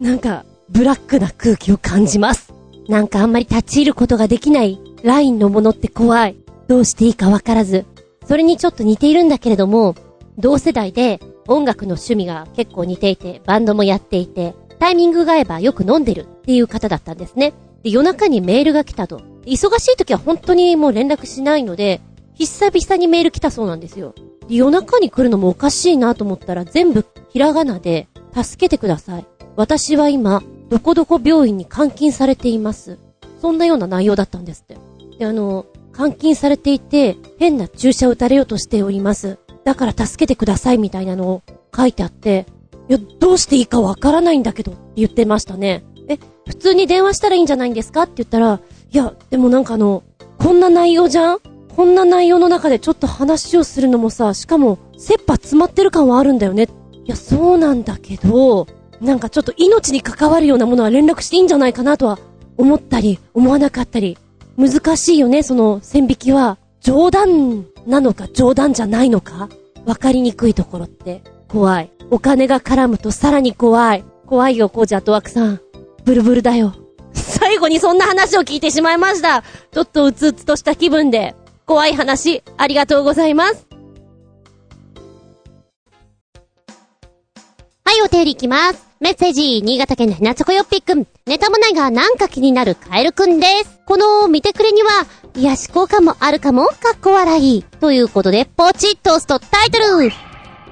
なんか、ブラックな空気を感じます。なんかあんまり立ち入ることができないラインのものって怖い。どうしていいかわからず。それにちょっと似ているんだけれども、同世代で音楽の趣味が結構似ていて、バンドもやっていて、タイミングが合えばよく飲んでるっていう方だったんですね。で、夜中にメールが来たと。忙しい時は本当にもう連絡しないので、久々にメール来たそうなんですよ。夜中に来るのもおかしいなと思ったら全部ひらがなで、助けてください。私は今、どこどこ病院に監禁されています。そんなような内容だったんですって。で、あの、監禁されていて、変な注射を打たれようとしております。だから助けてくださいみたいなのを書いてあって、いや、どうしていいかわからないんだけどって言ってましたね。え、普通に電話したらいいんじゃないんですかって言ったら、いや、でもなんかあの、こんな内容じゃんこんな内容の中でちょっと話をするのもさ、しかも、切羽詰まってる感はあるんだよね。いや、そうなんだけど、なんかちょっと命に関わるようなものは連絡していいんじゃないかなとは思ったり、思わなかったり。難しいよね、その線引きは。冗談なのか冗談じゃないのかわかりにくいところって怖い。お金が絡むとさらに怖い。怖いよ、コージアットワクさん。ブルブルだよ。最後にそんな話を聞いてしまいました。ちょっとうつうつとした気分で。怖い話、ありがとうございます。はい、お手入れいきます。メッセージ、新潟県のひなちょこよっぴくん。ネタもないがなんか気になるカエルくんです。この見てくれには、癒し効果もあるかも、かっこ笑い。ということで、ポチッと押すとタイトル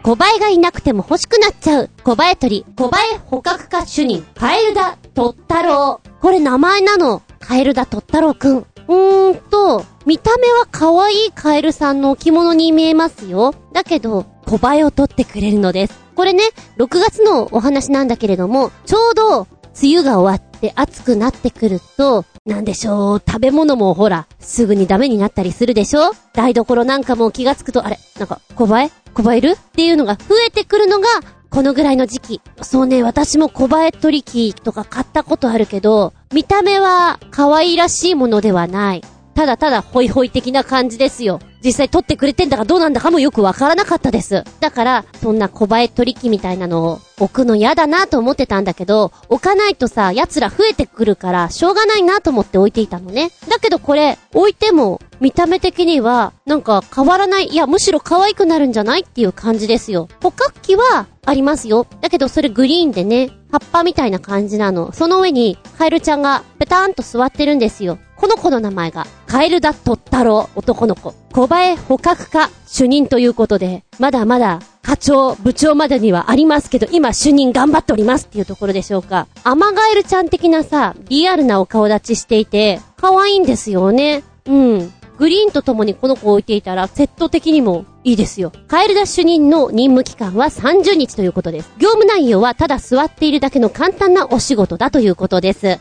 小バエがいなくても欲しくなっちゃう。小バエ鳥、小バエ捕獲家主任、カエルだ、トッタロウ。これ名前なの。カエルだ、トッタロウくん。うーんと、見た目は可愛いカエルさんの置物に見えますよ。だけど、小バエを取ってくれるのです。これね、6月のお話なんだけれども、ちょうど、梅雨が終わって暑くなってくると、なんでしょう、食べ物もほら、すぐにダメになったりするでしょ？台所なんかも気がつくと、あれ、なんか、小バエ小バエいる？っていうのが増えてくるのが、このぐらいの時期。そうね、私も小バエ取り機とか買ったことあるけど、見た目は可愛らしいものではない。ただただホイホイ的な感じですよ。実際撮ってくれてんだかどうなんだかもよくわからなかったです。だから、そんな小映え取り機みたいなのを置くの嫌だなと思ってたんだけど、置かないとさ、奴ら増えてくるから、しょうがないなと思って置いていたのね。だけどこれ、置いても、見た目的には、なんか変わらない、いや、むしろ可愛くなるんじゃないっていう感じですよ。捕獲器は、ありますよ。だけどそれグリーンでね、葉っぱみたいな感じなの。その上に、カエルちゃんがペターンと座ってるんですよ。この子の名前が、カエルダトッタロウ、男の子。小映え捕獲家、主任ということで、まだまだ、課長、部長までにはありますけど、今主任頑張っておりますっていうところでしょうか。アマガエルちゃん的なさ、リアルなお顔立ちしていて、可愛いんですよね。うん。グリーンと共にこの子を置いていたら、セット的にもいいですよ。カエルダ主任の任務期間は30日ということです。業務内容はただ座っているだけの簡単なお仕事だということです。30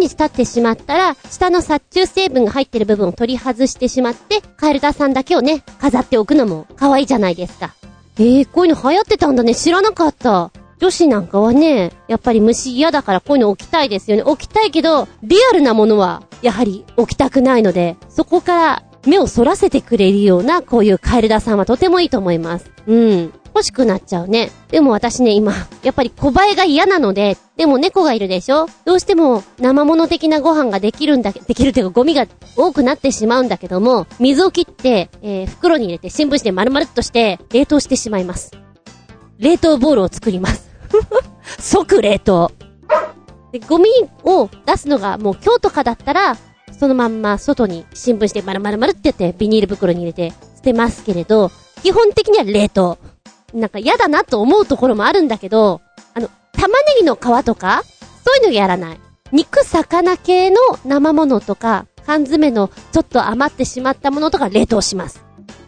日経ってしまったら、下の殺虫成分が入ってる部分を取り外してしまって、カエルダさんだけをね、飾っておくのも可愛いじゃないですか。えー、こういうの流行ってたんだね。知らなかった。女子なんかはね、やっぱり虫嫌だからこういうの置きたいですよね。置きたいけど、リアルなものは、やはり置きたくないので、そこから目を反らせてくれるような、こういうカエルダさんはとてもいいと思います。うん。欲しくなっちゃうね。でも私ね、今、やっぱり小映えが嫌なので、でも猫がいるでしょ？どうしても生物的なご飯ができるんだけ、できるっていうかゴミが多くなってしまうんだけども、水を切って、えー、袋に入れて新聞紙で丸々っとして冷凍してしまいます。冷凍ボールを作ります。[LAUGHS] 即冷凍。で、ゴミを出すのがもう今日とかだったら、そのまんま外に新聞紙で丸々丸ってやってビニール袋に入れて捨てますけれど、基本的には冷凍。なんか嫌だなと思うところもあるんだけど、あの、玉ねぎの皮とか、そういうのやらない。肉、魚系の生ものとか、缶詰のちょっと余ってしまったものとか冷凍します。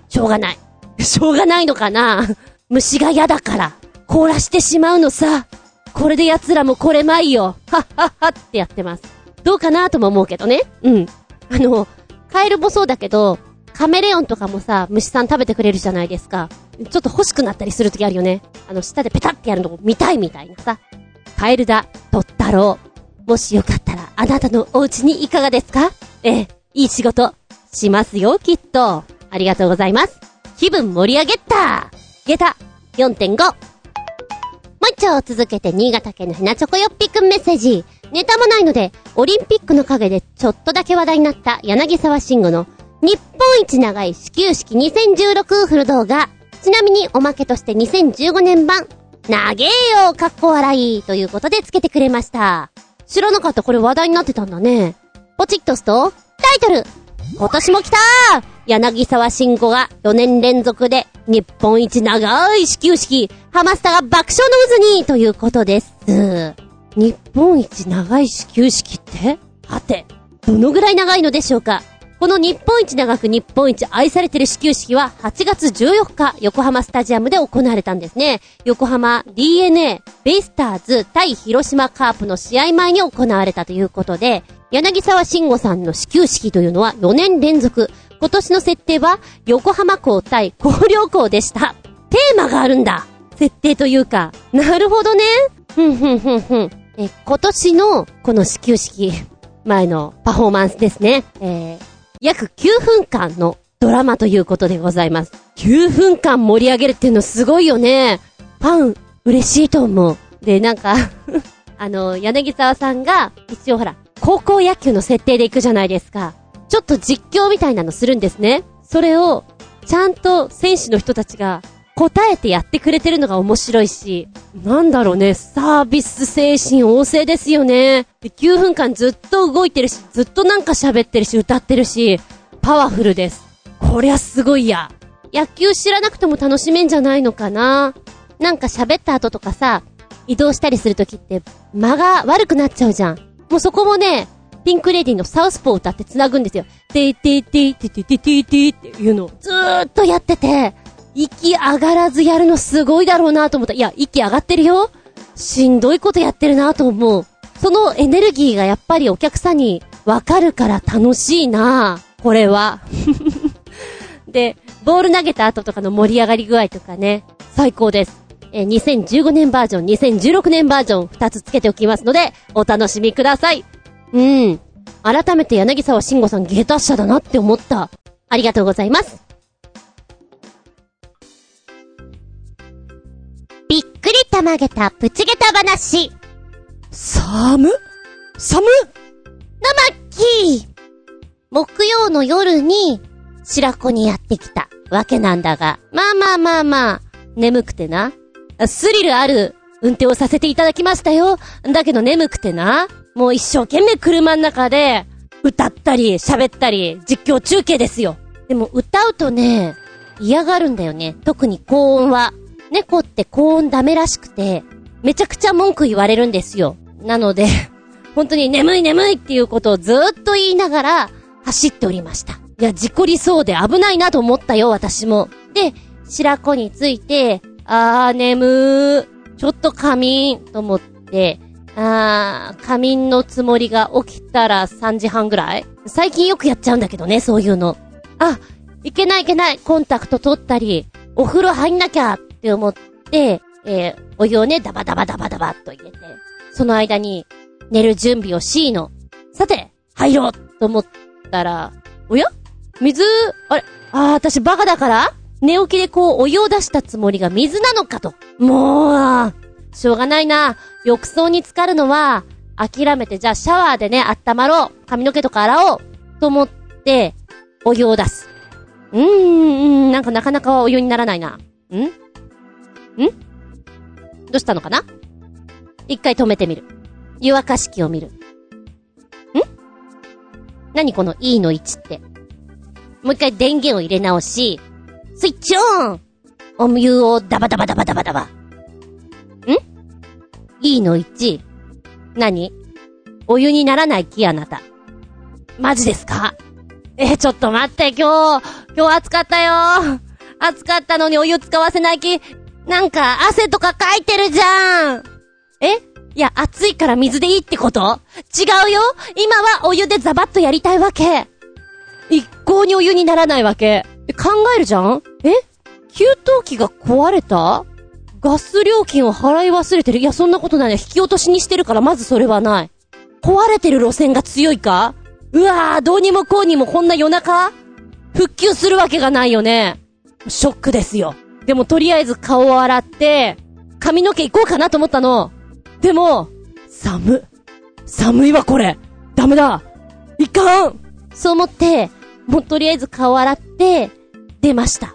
しょうがない。[LAUGHS] しょうがないのかな？虫が嫌だから。凍らしてしまうのさ。これで奴らもこれまいよ。はっはっはってやってます。どうかなとも思うけどね。うん。あの、カエルもそうだけど、カメレオンとかもさ、虫さん食べてくれるじゃないですか。ちょっと欲しくなったりするときあるよね。あの、下でペタってやるのを見たいみたいなさ。カエルだ、トッタロウ。もしよかったら、あなたのお家にいかがですか？ええ、いい仕事、しますよ、きっと。ありがとうございます。気分盛り上げった下駄4.5。もう一丁続けて新潟県のひなチョコよっぴくんメッセージ。ネタもないので、オリンピックの陰でちょっとだけ話題になった柳沢慎吾の日本一長い始球式2016フル動画。ちなみにおまけとして2015年版、長えよかっこ笑いということでつけてくれました。知らなかったこれ話題になってたんだね。ポチッと押すと、タイトル今年も来たー柳沢慎吾が4年連続で日本一長い始球式、ハマスタが爆笑の渦にということです。日本一長い始球式って？はて、どのぐらい長いのでしょうか？この日本一長く日本一愛されてる始球式は8月14日、横浜スタジアムで行われたんですね。横浜 DNA、ベイスターズ対広島カープの試合前に行われたということで、柳沢慎吾さんの始球式というのは4年連続。今年の設定は横浜港対広陵港でした。テーマがあるんだ設定というか。なるほどね。ふんふんふんふん。え、今年のこの始球式、前のパフォーマンスですね。えー、約9分間のドラマということでございます。9分間盛り上げるっていうのすごいよね。ファン、嬉しいと思う。で、なんか [LAUGHS] あの、柳沢さんが、一応ほら、高校野球の設定で行くじゃないですか。ちょっと実況みたいなのするんですね。それを、ちゃんと選手の人たちが答えてやってくれてるのが面白いし、なんだろうね、サービス精神旺盛ですよね。で、9分間ずっと動いてるし、ずっとなんか喋ってるし、歌ってるし、パワフルです。こりゃすごいや。野球知らなくても楽しめんじゃないのかな。なんか喋った後とかさ、移動したりするときって間が悪くなっちゃうじゃん。もうそこもね、ピンクレディのサウスポー歌って繋ぐんですよ。てーてーてーティーティーティーっていうのずーっとやってて、息上がらずやるのすごいだろうなと思った。いや、息上がってるよ。しんどいことやってるなと思う。そのエネルギーがやっぱりお客さんにわかるから楽しいなこれは。[LAUGHS] で、ボール投げた後とかの盛り上がり具合とかね、最高です。えー、2015年バージョン、2016年バージョン、2つつけておきますので、お楽しみください。うん。改めて柳沢慎吾さん芸達者だなって思った。ありがとうございます。びっくりたまげたプチゲタ話。寒寒のまっきー木曜の夜に白子にやってきたわけなんだが、まあまあまあまあ、眠くてな。スリルある運転をさせていただきましたよ。だけど眠くてな。もう一生懸命車の中で、歌ったり、喋ったり、実況中継ですよ。でも歌うとね、嫌がるんだよね。特に高音は。猫って高音ダメらしくて、めちゃくちゃ文句言われるんですよ。なので [LAUGHS] 本当に眠い眠いっていうことをずっと言いながら走っておりました。いや、事故りそうで危ないなと思ったよ、私も。で、白子について、あー、眠ー。ちょっと仮眠と思って、あー、仮眠のつもりが起きたら3時半ぐらい最近よくやっちゃうんだけどね、そういうの。あ、いけないいけない、コンタクト取ったり、お風呂入んなきゃって思って、えー、お湯をね、ダバダバダバダバっと入れて、その間に、寝る準備をしの。さて、入ろうと思ったら、おや？水、あれ？あー、私バカだから？寝起きでこう、お湯を出したつもりが水なのかと。もう、しょうがないな。浴槽に浸かるのは、諦めて、じゃあシャワーでね、温まろう。髪の毛とか洗おう。と思って、お湯を出す。うーん、なんかなかなかお湯にならないな。ん？ん？どうしたのかな？一回止めてみる。湯沸かし器を見る。ん？何この E の位置って。もう一回電源を入れ直し、スイッチオンお湯をダバダバダバダバダバ。ん ?E の1。何？お湯にならない木あなた。マジですか？え、ちょっと待って、今日、今日暑かったよ暑かったのにお湯使わせない気、なんか汗とかかいてるじゃんえ？いや、暑いから水でいいってこと？違うよ今はお湯でザバッとやりたいわけ。一向にお湯にならないわけ。え考えるじゃん？え？給湯器が壊れた？ガス料金を払い忘れてる？いや、そんなことない。引き落としにしてるから、まずそれはない。壊れてる路線が強いか？うわぁ、どうにもこうにもこんな夜中？復旧するわけがないよね。ショックですよ。でもとりあえず顔を洗って、髪の毛行こうかなと思ったの。でも、寒。寒いわ、これ。ダメだ。いかん。そう思って、もうとりあえず顔洗って、出ました。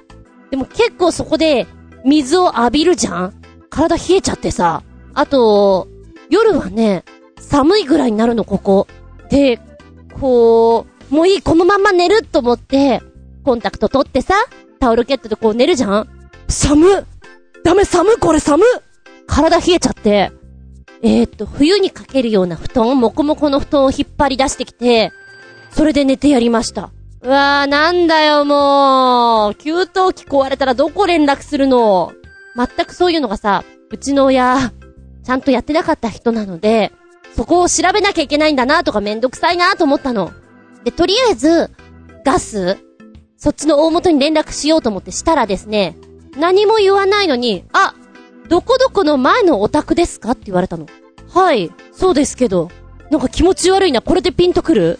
でも結構そこで、水を浴びるじゃん体冷えちゃってさ。あと、夜はね、寒いぐらいになるの、ここ。で、こう、もういい、このまま寝ると思って、コンタクト取ってさ、タオルケットでこう寝るじゃん寒ダメ寒これ寒体冷えちゃって、えー、っと、冬にかけるような布団、もこもこの布団を引っ張り出してきて、それで寝てやりました。うわー、なんだよ、もう。給湯器壊れたらどこ連絡するの？全くそういうのがさ、うちの親、ちゃんとやってなかった人なので、そこを調べなきゃいけないんだなとかめんどくさいなと思ったの。で、とりあえず、ガスそっちの大元に連絡しようと思ってしたらですね、何も言わないのに、あ、どこどこの前のお宅ですか？って言われたの。はい、そうですけど、なんか気持ち悪いな、これでピンとくる？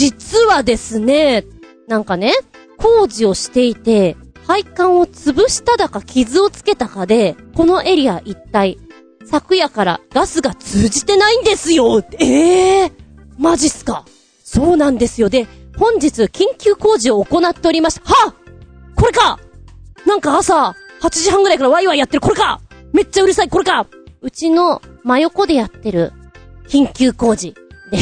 実はですね、なんかね、工事をしていて、配管を潰しただか傷をつけたかで、このエリア一帯、昨夜からガスが通じてないんですよええー、マジっすかそうなんですよ。で、本日緊急工事を行っておりました。はこれかなんか朝、8時半ぐらいからワイワイやってるこれかめっちゃうるさいこれかうちの真横でやってる緊急工事。で、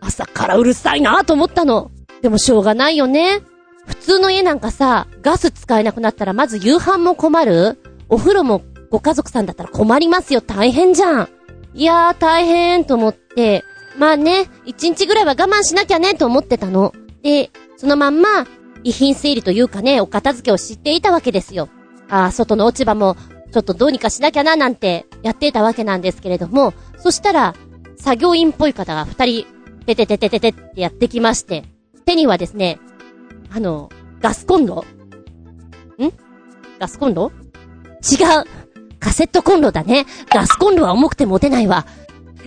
朝からうるさいなと思ったの。でもしょうがないよね。普通の家なんかさ、ガス使えなくなったらまず夕飯も困るお風呂もご家族さんだったら困りますよ。大変じゃん。いやー大変と思って、まあね、一日ぐらいは我慢しなきゃねと思ってたの。で、そのまんま、遺品整理というかね、お片付けを知っていたわけですよ。ああ、外の落ち葉も、ちょっとどうにかしなきゃななんてやっていたわけなんですけれども、そしたら、作業員っぽい方が二人、ててててててってやってきまして、手にはですね、あの、ガスコンロんガスコンロ違うカセットコンロだね。ガスコンロは重くて持てないわ。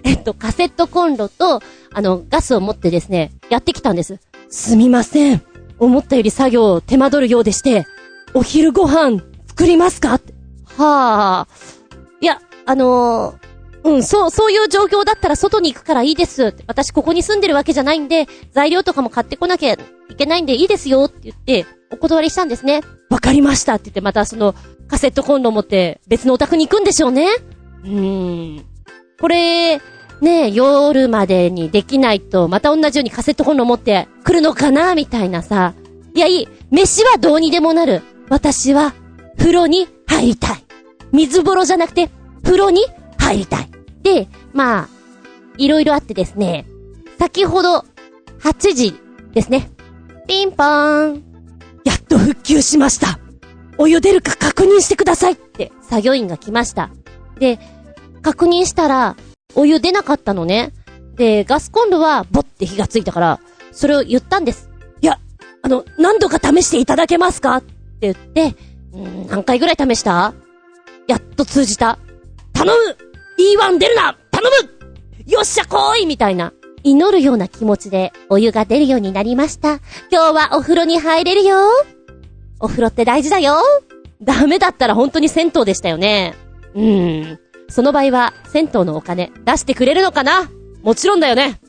えっと、カセットコンロと、あの、ガスを持ってですね、やってきたんです。すみません。思ったより作業手間取るようでして、お昼ご飯作りますかはあ。いや、あのー、うん、そう、そういう状況だったら外に行くからいいです。私ここに住んでるわけじゃないんで、材料とかも買ってこなきゃいけないんでいいですよって言って、お断りしたんですね。わかりましたって言ってまたそのカセットコンロ持って別のお宅に行くんでしょうね。うーん。これ、ね夜までにできないと、また同じようにカセットコンロ持って来るのかなみたいなさ。いや、いい。飯はどうにでもなる。私は、風呂に入りたい。水風呂じゃなくて、風呂に入りたい。で、まあ、いろいろあってですね、先ほど、8時ですね。ピンポーン。やっと復旧しました。お湯出るか確認してくださいって作業員が来ました。で、確認したら、お湯出なかったのね。で、ガスコンロはボッて火がついたから、それを言ったんです。いや、あの、何度か試していただけますか？って言って、ん何回ぐらい試した？やっと通じた。頼む !E1 出るな頼むよっしゃ来いみたいな。祈るような気持ちでお湯が出るようになりました。今日はお風呂に入れるよ。お風呂って大事だよ。ダメだったら本当に銭湯でしたよね。うーん。その場合は、銭湯のお金出してくれるのかな？もちろんだよね。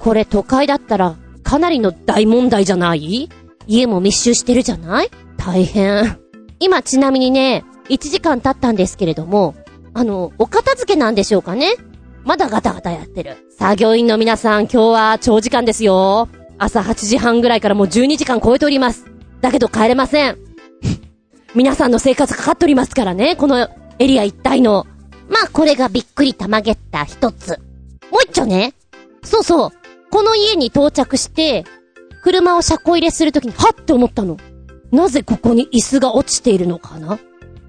これ都会だったら、かなりの大問題じゃない？家も密集してるじゃない？大変。今ちなみにね、1時間経ったんですけれども、あの、お片付けなんでしょうかね？まだガタガタやってる。作業員の皆さん、今日は長時間ですよ。朝8時半ぐらいからもう12時間超えております。だけど帰れません。[LAUGHS] 皆さんの生活かかっておりますからね、このエリア一帯の。まあ、これがびっくりたまげった一つ。もう一丁ね。そうそう。この家に到着して、車を車庫入れするときに、はって思ったの。なぜここに椅子が落ちているのかな？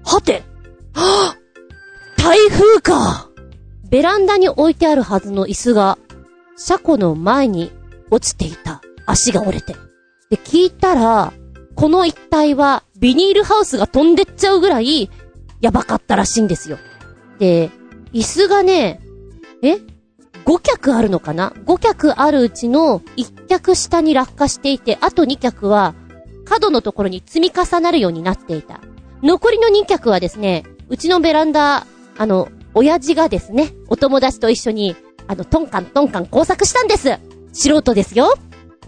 はてはぁ台風かベランダに置いてあるはずの椅子が、車庫の前に落ちていた。足が折れて。で、聞いたら、この一帯はビニールハウスが飛んでっちゃうぐらい、やばかったらしいんですよ。で、椅子がね、え ?5 脚あるのかな ?5 脚あるうちの1脚下に落下していて、あと2脚は角のところに積み重なるようになっていた。残りの2脚はですね、うちのベランダ、あの、親父がですね、お友達と一緒に、あの、トンカントンカン工作したんです。素人ですよ。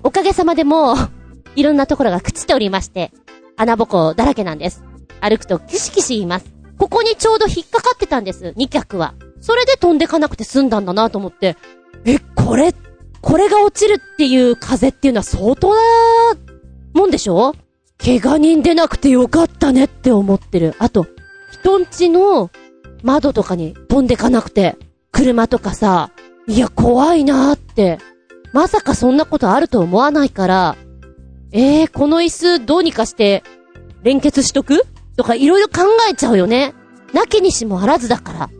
おかげさまでもう、[LAUGHS] いろんなところが朽ちておりまして、穴ぼこだらけなんです。歩くとキシキシ言います。ここにちょうど引っかかってたんです、2脚は。それで飛んでかなくて済んだんだなと思って、え、これ、これが落ちるっていう風っていうのは相当なもんでしょ？怪我人出なくてよかったねって思ってる。あと、人んちの窓とかに飛んでかなくて、車とかさ、いや、怖いなーって。まさかそんなことあると思わないから、えー、この椅子どうにかして連結しとく？とかいろいろ考えちゃうよね。なきにしもあらずだから。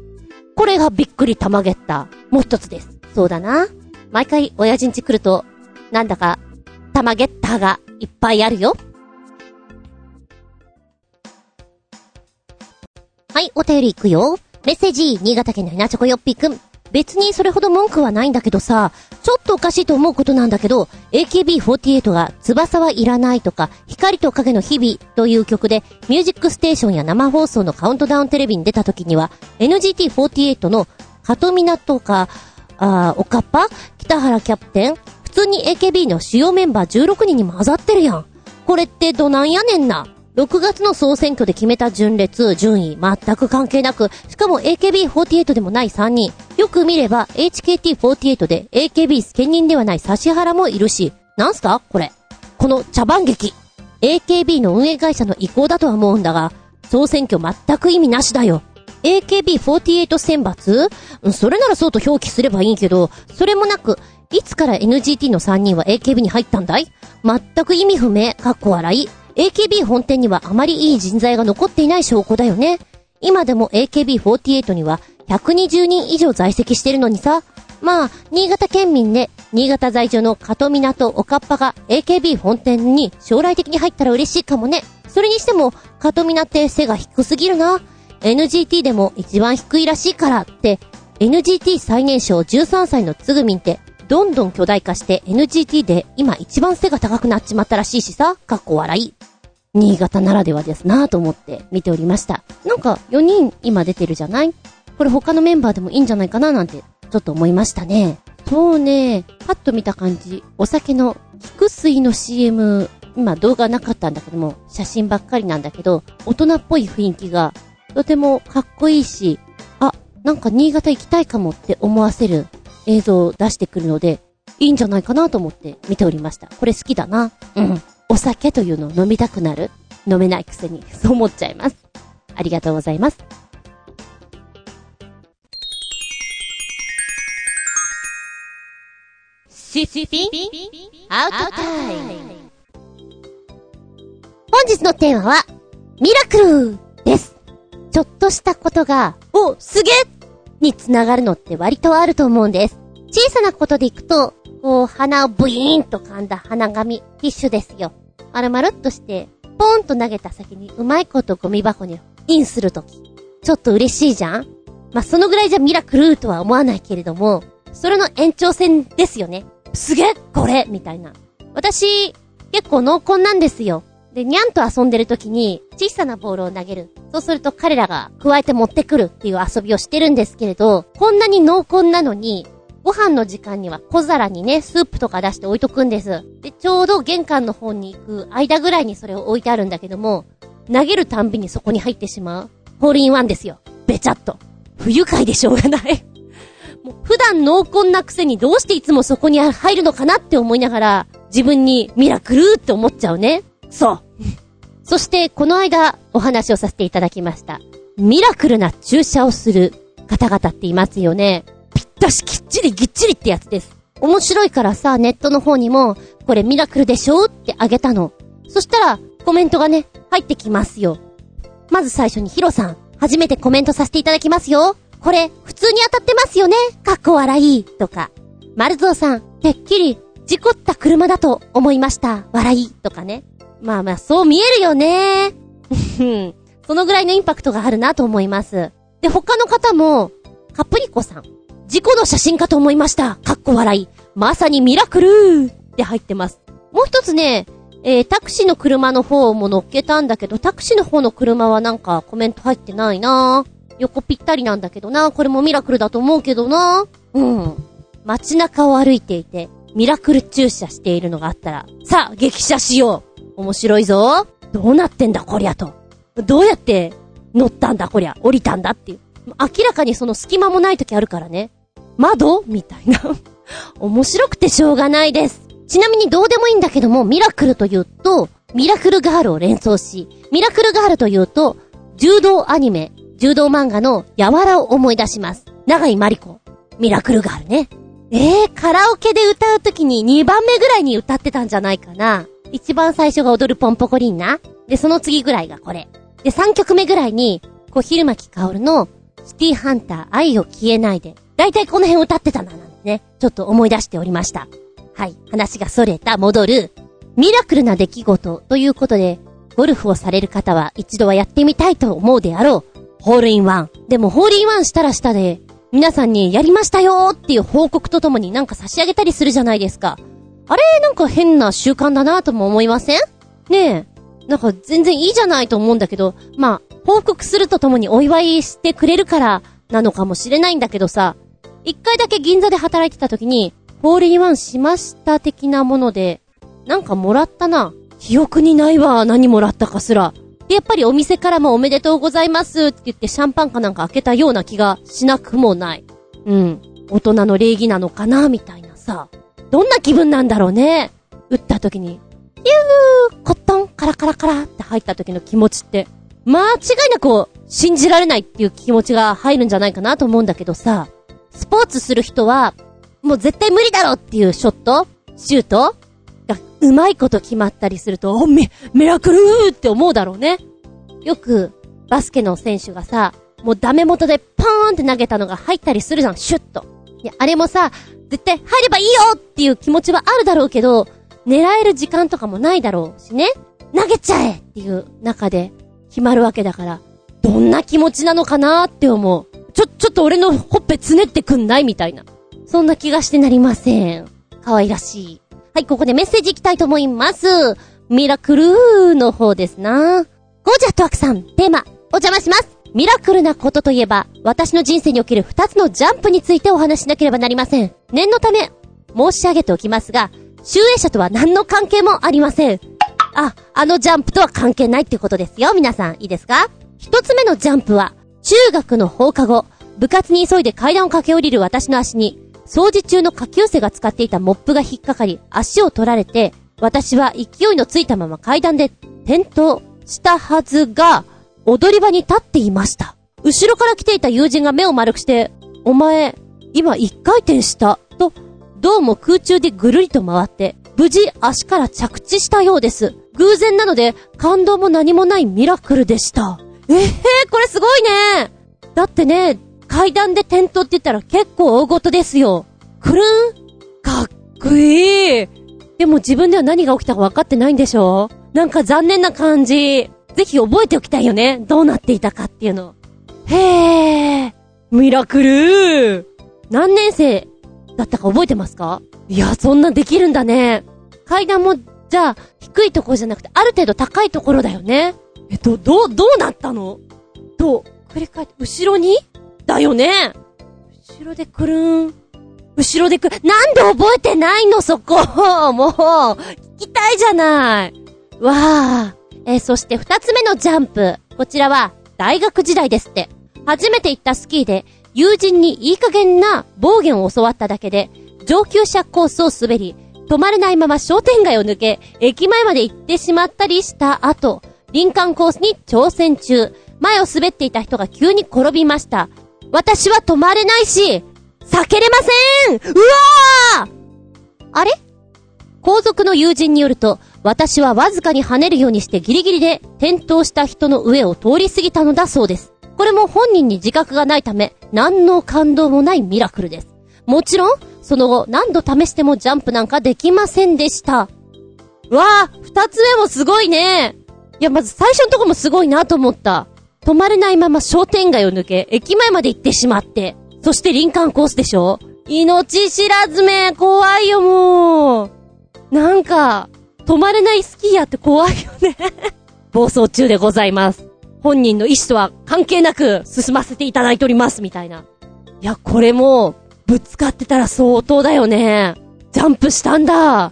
これがびっくりたまげった。もう一つです。そうだな。毎回親父ん家来ると、なんだか、たまげったがいっぱいあるよ。はい。お便り行くよ。メッセージ、新潟県のひなチョコよっぴくん。別にそれほど文句はないんだけどさ、ちょっとおかしいと思うことなんだけど、AKB48 が翼はいらないとか、光と影の日々という曲で、ミュージックステーションや生放送のカウントダウンテレビに出た時には、NGT48 のカトミナとか、あー、おかっぱ北原キャプテン？普通に AKB の主要メンバー16人に混ざってるやん。これってどなんやねんな。6月の総選挙で決めた順列、順位、全く関係なく、しかも AKB48 でもない3人。よく見れば HKT48 で AKB 兼任ではない指原もいるし、なんすかこれ。この茶番劇。AKB の運営会社の意向だとは思うんだが、総選挙全く意味なしだよ。AKB48 選抜？それならそうと表記すればいいけど、それもなく、いつから NGT の3人は AKB に入ったんだい？全く意味不明、かっこ笑い。AKB 本店にはあまりいい人材が残っていない証拠だよね。今でも AKB48 には120人以上在籍してるのにさ。まあ、新潟県民で、新潟在住の加藤港おかっぱが AKB 本店に将来的に入ったら嬉しいかもね。それにしても、加藤港って背が低すぎるな。NGT でも一番低いらしいからって、NGT 最年少13歳のつぐみんって、どんどん巨大化して NGT で今一番背が高くなっちまったらしいしさ、かっこ笑い。新潟ならではですなぁと思って見ておりました。なんか4人今出てるじゃない？これ他のメンバーでもいいんじゃないかななんてちょっと思いましたね。そうね、パッと見た感じ、お酒の菊水の CM、今動画なかったんだけども、写真ばっかりなんだけど、大人っぽい雰囲気がとてもかっこいいし、あ、なんか新潟行きたいかもって思わせる映像を出してくるので、いいんじゃないかなと思って見ておりました。これ好きだな。うん。お酒というのを飲みたくなる飲めないくせに、そう思っちゃいます。ありがとうございます。シシピンアウトタイム本日のテーマは、ミラクルです。ちょっとしたことが、お、すげえにつながるのって割とあると思うんです。小さなことでいくと、こう、鼻をブイーンと噛んだ鼻紙、ティッシュですよ。まるまるっとして、ポーンと投げた先にうまいことゴミ箱にインするとき。ちょっと嬉しいじゃん？ま、そのぐらいじゃミラクルとは思わないけれども、それの延長線ですよね。すげえこれみたいな。私、結構濃厚なんですよ。で、にゃんと遊んでる時に、小さなボールを投げる。そうすると彼らが加えて持ってくるっていう遊びをしてるんですけれど、こんなに濃厚なのに、ご飯の時間には小皿にね、スープとか出して置いとくんです。で、ちょうど玄関の方に行く間ぐらいにそれを置いてあるんだけども、投げるたんびにそこに入ってしまう。ホールインワンですよ。べちゃっと。不愉快でしょうがない。[LAUGHS] もう普段濃厚なくせにどうしていつもそこに入るのかなって思いながら、自分にミラクルって思っちゃうね。そう。[LAUGHS] そして、この間、お話をさせていただきました。ミラクルな注射をする方々っていますよね。ぴったしきっちりぎっちりってやつです。面白いからさ、ネットの方にも、これミラクルでしょってあげたの。そしたら、コメントがね、入ってきますよ。まず最初にヒロさん、初めてコメントさせていただきますよ。これ、普通に当たってますよねかっこ笑い。とか。丸蔵さん、てっきり、事故った車だと思いました。笑い。とかね。まあまあ、そう見えるよね。うんそのぐらいのインパクトがあるなと思います。で、他の方も、カプリコさん。事故の写真かと思いました。かっこ笑い。まさにミラクルーって入ってます。もう一つね、えー、タクシーの車の方も乗っけたんだけど、タクシーの方の車はなんかコメント入ってないな横ぴったりなんだけどなこれもミラクルだと思うけどなうん。街中を歩いていて、ミラクル駐車しているのがあったら、さあ、激写しよう面白いぞどうなってんだこりゃと。どうやって乗ったんだこりゃ降りたんだっていう。明らかにその隙間もない時あるからね。窓？みたいな。[LAUGHS] 面白くてしょうがないです。ちなみにどうでもいいんだけども、ミラクルというと、ミラクルガールを連想し、ミラクルガールというと、柔道アニメ、柔道漫画の柔らを思い出します。長井まりこ。ミラクルガールね。えー、カラオケで歌うときに2番目ぐらいに歌ってたんじゃないかな。一番最初が踊るポンポコリンな。で、その次ぐらいがこれ。で、3曲目ぐらいに、小昼巻かおるの、シティハンター愛を消えないで。だいたいこの辺歌ってたな、なんてね。ちょっと思い出しておりました。はい。話がそれた、戻る。ミラクルな出来事ということで、ゴルフをされる方は一度はやってみたいと思うであろう。ホールインワン。でもホールインワンしたらしたで、皆さんにやりましたよーっていう報告とともになんか差し上げたりするじゃないですか。あれ？なんか変な習慣だなとも思いません？ねえ。なんか全然いいじゃないと思うんだけど、まあ、報告するとともにお祝いしてくれるからなのかもしれないんだけどさ、一回だけ銀座で働いてた時に、ホールインワンしました的なもので、なんかもらったな。記憶にないわ、何もらったかすら。で、やっぱりお店からもおめでとうございますって言ってシャンパンかなんか開けたような気がしなくもない。うん。大人の礼儀なのかなみたいなさ。どんな気分なんだろうね。打った時に、ゆー、コットン、カラカラカラって入った時の気持ちって、間違いなく信じられないっていう気持ちが入るんじゃないかなと思うんだけどさ、スポーツする人は、もう絶対無理だろっていうショットシュートがうまいこと決まったりすると、お、ミ、ミラクルーって思うだろうね。よく、バスケの選手がさ、もうダメ元でポーンって投げたのが入ったりするじゃん、シュッと。いや、あれもさ、絶対入ればいいよっていう気持ちはあるだろうけど、狙える時間とかもないだろうしね。投げちゃえっていう中で決まるわけだから、どんな気持ちなのかなって思う。ちょ、っと俺のほっぺつねってくんない？みたいな。そんな気がしてなりません。可愛らしい。はい、ここでメッセージいきたいと思います。ミラクルの方ですな。ゴージャットワクさん、テーマ、お邪魔します。ミラクルなことといえば、私の人生における二つのジャンプについてお話しなければなりません。念のため、申し上げておきますが、集英社とは何の関係もありません。あ、あのジャンプとは関係ないってことですよ、皆さん。いいですか？一つ目のジャンプは、中学の放課後、部活に急いで階段を駆け下りる私の足に、掃除中の下級生が使っていたモップが引っかかり、足を取られて、私は勢いのついたまま階段で転倒したはずが、踊り場に立っていました。後ろから来ていた友人が目を丸くして、お前、今一回転した、と、どうも空中でぐるりと回って、無事足から着地したようです。偶然なので、感動も何もないミラクルでした。ええー、これすごいねだってね、階段で転倒って言ったら結構大事ですよ。くるん？かっこいいでも自分では何が起きたか分かってないんでしょなんか残念な感じ。ぜひ覚えておきたいよね。どうなっていたかっていうの。へー。ミラクル何年生だったか覚えてますか？いや、そんなできるんだね。階段も、じゃあ、低いとこじゃなくて、ある程度高いところだよね。えっと、どう、どうなったの？どう、繰り返って、後ろに？だよね後ろでくるーん。後ろでくる、なんで覚えてないのそこ [LAUGHS] もう、聞きたいじゃない。わあ。えー、そして二つ目のジャンプ。こちらは、大学時代ですって。初めて行ったスキーで、友人にいい加減な暴言を教わっただけで、上級者コースを滑り、止まれないまま商店街を抜け、駅前まで行ってしまったりした後、林間コースに挑戦中、前を滑っていた人が急に転びました。私は止まれないし、避けれませんうわーあれ？後続の友人によると、私はわずかに跳ねるようにしてギリギリで転倒した人の上を通り過ぎたのだそうです。これも本人に自覚がないため、何の感動もないミラクルです。もちろん、その後何度試してもジャンプなんかできませんでした。わあ二つ目もすごいねいや、まず最初のとこもすごいなと思った。止まれないまま商店街を抜け、駅前まで行ってしまって、そして林間コースでしょ？命知らずめ、怖いよもう。なんか、止まれないスキーヤーって怖いよね [LAUGHS] 暴走中でございます。本人の意思とは関係なく進ませていただいております、みたいな。いや、これも、ぶつかってたら相当だよね。ジャンプしたんだ。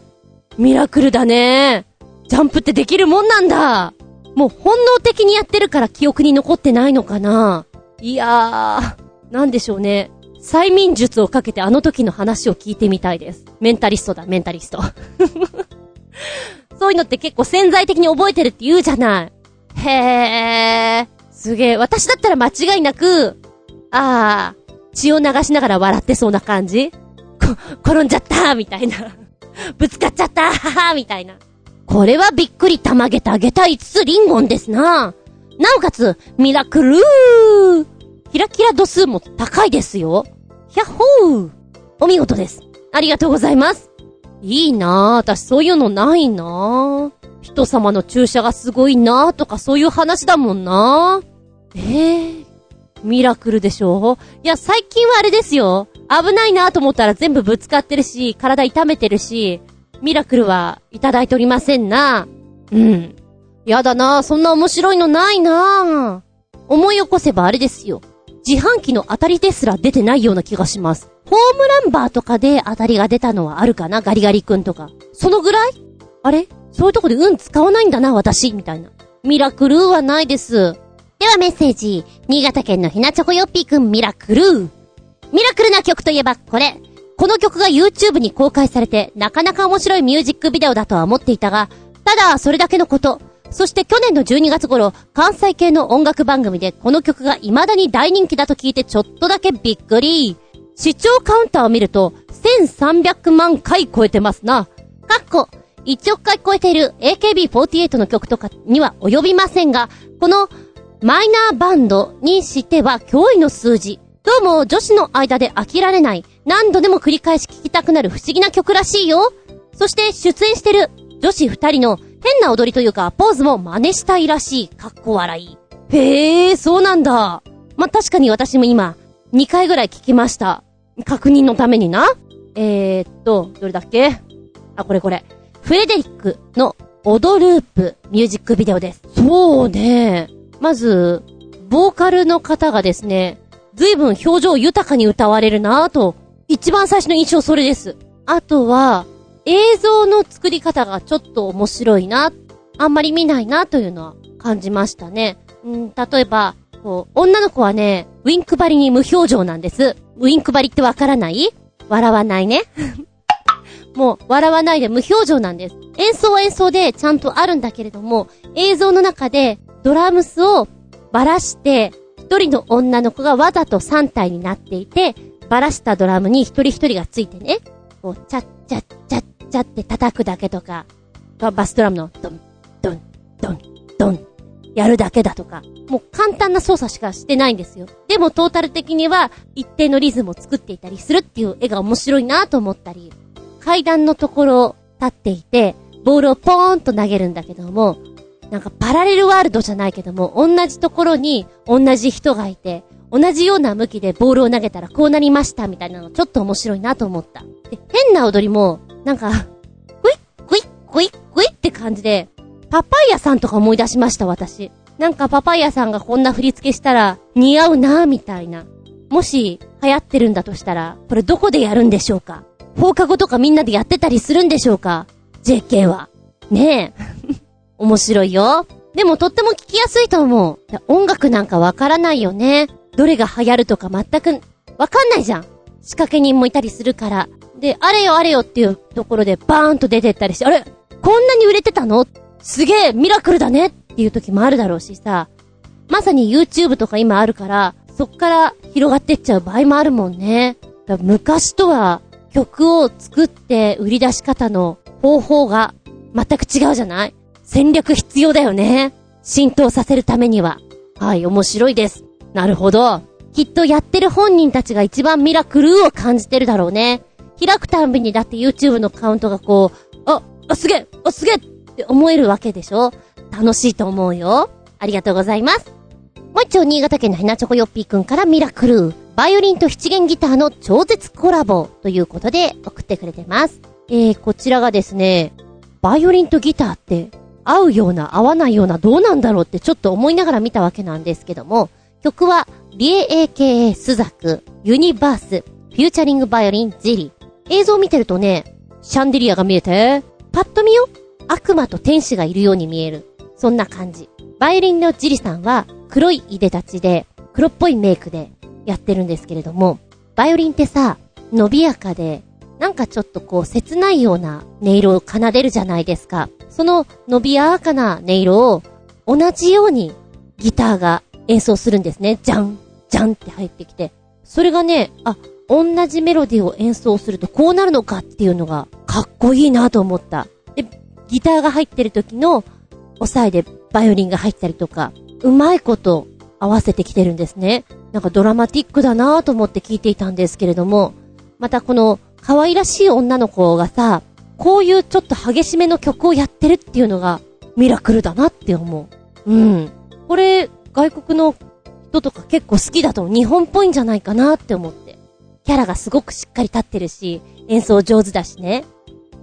ミラクルだね。ジャンプってできるもんなんだ。もう本能的にやってるから記憶に残ってないのかな？いやー、なんでしょうね。催眠術をかけてあの時の話を聞いてみたいです。メンタリストだ、メンタリスト。[LAUGHS] そういうのって結構潜在的に覚えてるって言うじゃない。へー。すげえ。私だったら間違いなく、あー、血を流しながら笑ってそうな感じこ、[LAUGHS] 転んじゃったみたいな。ぶつかっちゃったみたいな。これはびっくりたまげたあげた5つリンゴンですな。なおかつ、ミラクルーキラキラ度数も高いですよ。ひゃっほーお見事です。ありがとうございます。いいなぁ。私そういうのないなぁ。人様の注射がすごいなぁとかそういう話だもんなぁ。ええー、ミラクルでしょいや、最近はあれですよ。危ないなと思ったら全部ぶつかってるし、体痛めてるし、ミラクルはいただいておりませんな。うん。やだなそんな面白いのないな思い起こせばあれですよ。自販機の当たりですら出てないような気がします。ホームランバーとかで当たりが出たのはあるかなガリガリ君とか。そのぐらい？あれ？そういうとこで運使わないんだな、私、みたいな。ミラクルーはないです。ではメッセージ。新潟県のひなちょこよっぴーくんミラクルー。ミラクルな曲といえばこれ。この曲が YouTube に公開されて、なかなか面白いミュージックビデオだとは思っていたが、ただ、それだけのこと。そして去年の12月頃、関西系の音楽番組でこの曲が未だに大人気だと聞いてちょっとだけびっくり。視聴カウンターを見ると、1300万回超えてますな。かっこ、1億回超えている AKB48 の曲とかには及びませんが、このマイナーバンドにしては驚異の数字。どうも女子の間で飽きられない、何度でも繰り返し聴きたくなる不思議な曲らしいよ。そして出演してる女子二人の変な踊りというかポーズも真似したいらしい。かっこ笑い。へえ、そうなんだ。ま確かに私も今、2回ぐらい聞きました。確認のためにな。えー、っと、どれだっけ？あ、これこれ。フレデリックのオドループミュージックビデオです。そうね。まず、ボーカルの方がですね、随分表情豊かに歌われるなぁと、一番最初の印象それです。あとは、映像の作り方がちょっと面白いな、あんまり見ないなというのは感じましたね。うん、例えば、こう、女の子はね、ウィンク張りに無表情なんです。ウィンク張りってわからない？笑わないね。[LAUGHS] もう、笑わないで無表情なんです。演奏は演奏でちゃんとあるんだけれども、映像の中でドラムスをばらして、一人の女の子がわざと3体になっていて、ばらしたドラムに一人一人がついてね、こう、チャッチャッチャッチャって叩くだけとか、バスドラムのドン、ドン、ドン、ドン、やるだけだとか、もう簡単な操作しかしてないんですよ。でもトータル的には一定のリズムを作っていたりするっていう絵が面白いなと思ったり、階段のところ立っていて、ボールをポーンと投げるんだけども、なんかパラレルワールドじゃないけども、同じところに同じ人がいて、同じような向きでボールを投げたらこうなりましたみたいなのちょっと面白いなと思った。で、変な踊りも、なんか、グイッ、グイッ、グイッ、グイッって感じで、パパイヤさんとか思い出しました、私。なんかパパイヤさんがこんな振り付けしたら似合うなみたいな。もし流行ってるんだとしたら、これどこでやるんでしょうか？放課後とかみんなでやってたりするんでしょうか ?JK は。ねえ。面白いよ。でもとっても聞きやすいと思う。音楽なんかわからないよね。どれが流行るとか全く、わかんないじゃん。仕掛け人もいたりするから。で、あれよあれよっていうところでバーンと出てったりして、あれこんなに売れてたの？すげえミラクルだね？っていう時もあるだろうしさ。まさに YouTube とか今あるから、そっから広がってっちゃう場合もあるもんね。昔とは曲を作って売り出し方の方法が全く違うじゃない？戦略必要だよね。浸透させるためには。はい、面白いです。なるほど。きっとやってる本人たちが一番ミラクルを感じてるだろうね。開くたんびにだって YouTube のカウントがこう、あ、あ、すげえあ、すげえって思えるわけでしょ？楽しいと思うよ。ありがとうございます。もう一丁新潟県のひなチョコヨッピーくんからミラクル。バイオリンと七弦ギターの超絶コラボということで送ってくれてます。えー、こちらがですね、バイオリンとギターって合うような合わないようなどうなんだろうってちょっと思いながら見たわけなんですけども、曲は、リエ AKA スザク、ユニバース、フューチャリングバイオリン、ジリ。映像見てるとね、シャンデリアが見えて、パッと見よ悪魔と天使がいるように見える。そんな感じ。バイオリンのジリさんは、黒いいでたちで、黒っぽいメイクでやってるんですけれども、バイオリンってさ、伸びやかで、なんかちょっとこう切ないような音色を奏でるじゃないですか。その伸びやかな音色を同じようにギターが演奏するんですね。じゃん、じゃんって入ってきて。それがね、あ、同じメロディーを演奏するとこうなるのかっていうのがかっこいいなと思った。で、ギターが入ってる時の押さえでバイオリンが入ったりとか、うまいこと合わせてきてるんですね。なんかドラマティックだなと思って聞いていたんですけれども、またこの可愛らしい女の子がさ、こういうちょっと激しめの曲をやってるっていうのがミラクルだなって思う。うん。これ、外国の人とか結構好きだと日本っぽいんじゃないかなって思って。キャラがすごくしっかり立ってるし、演奏上手だしね。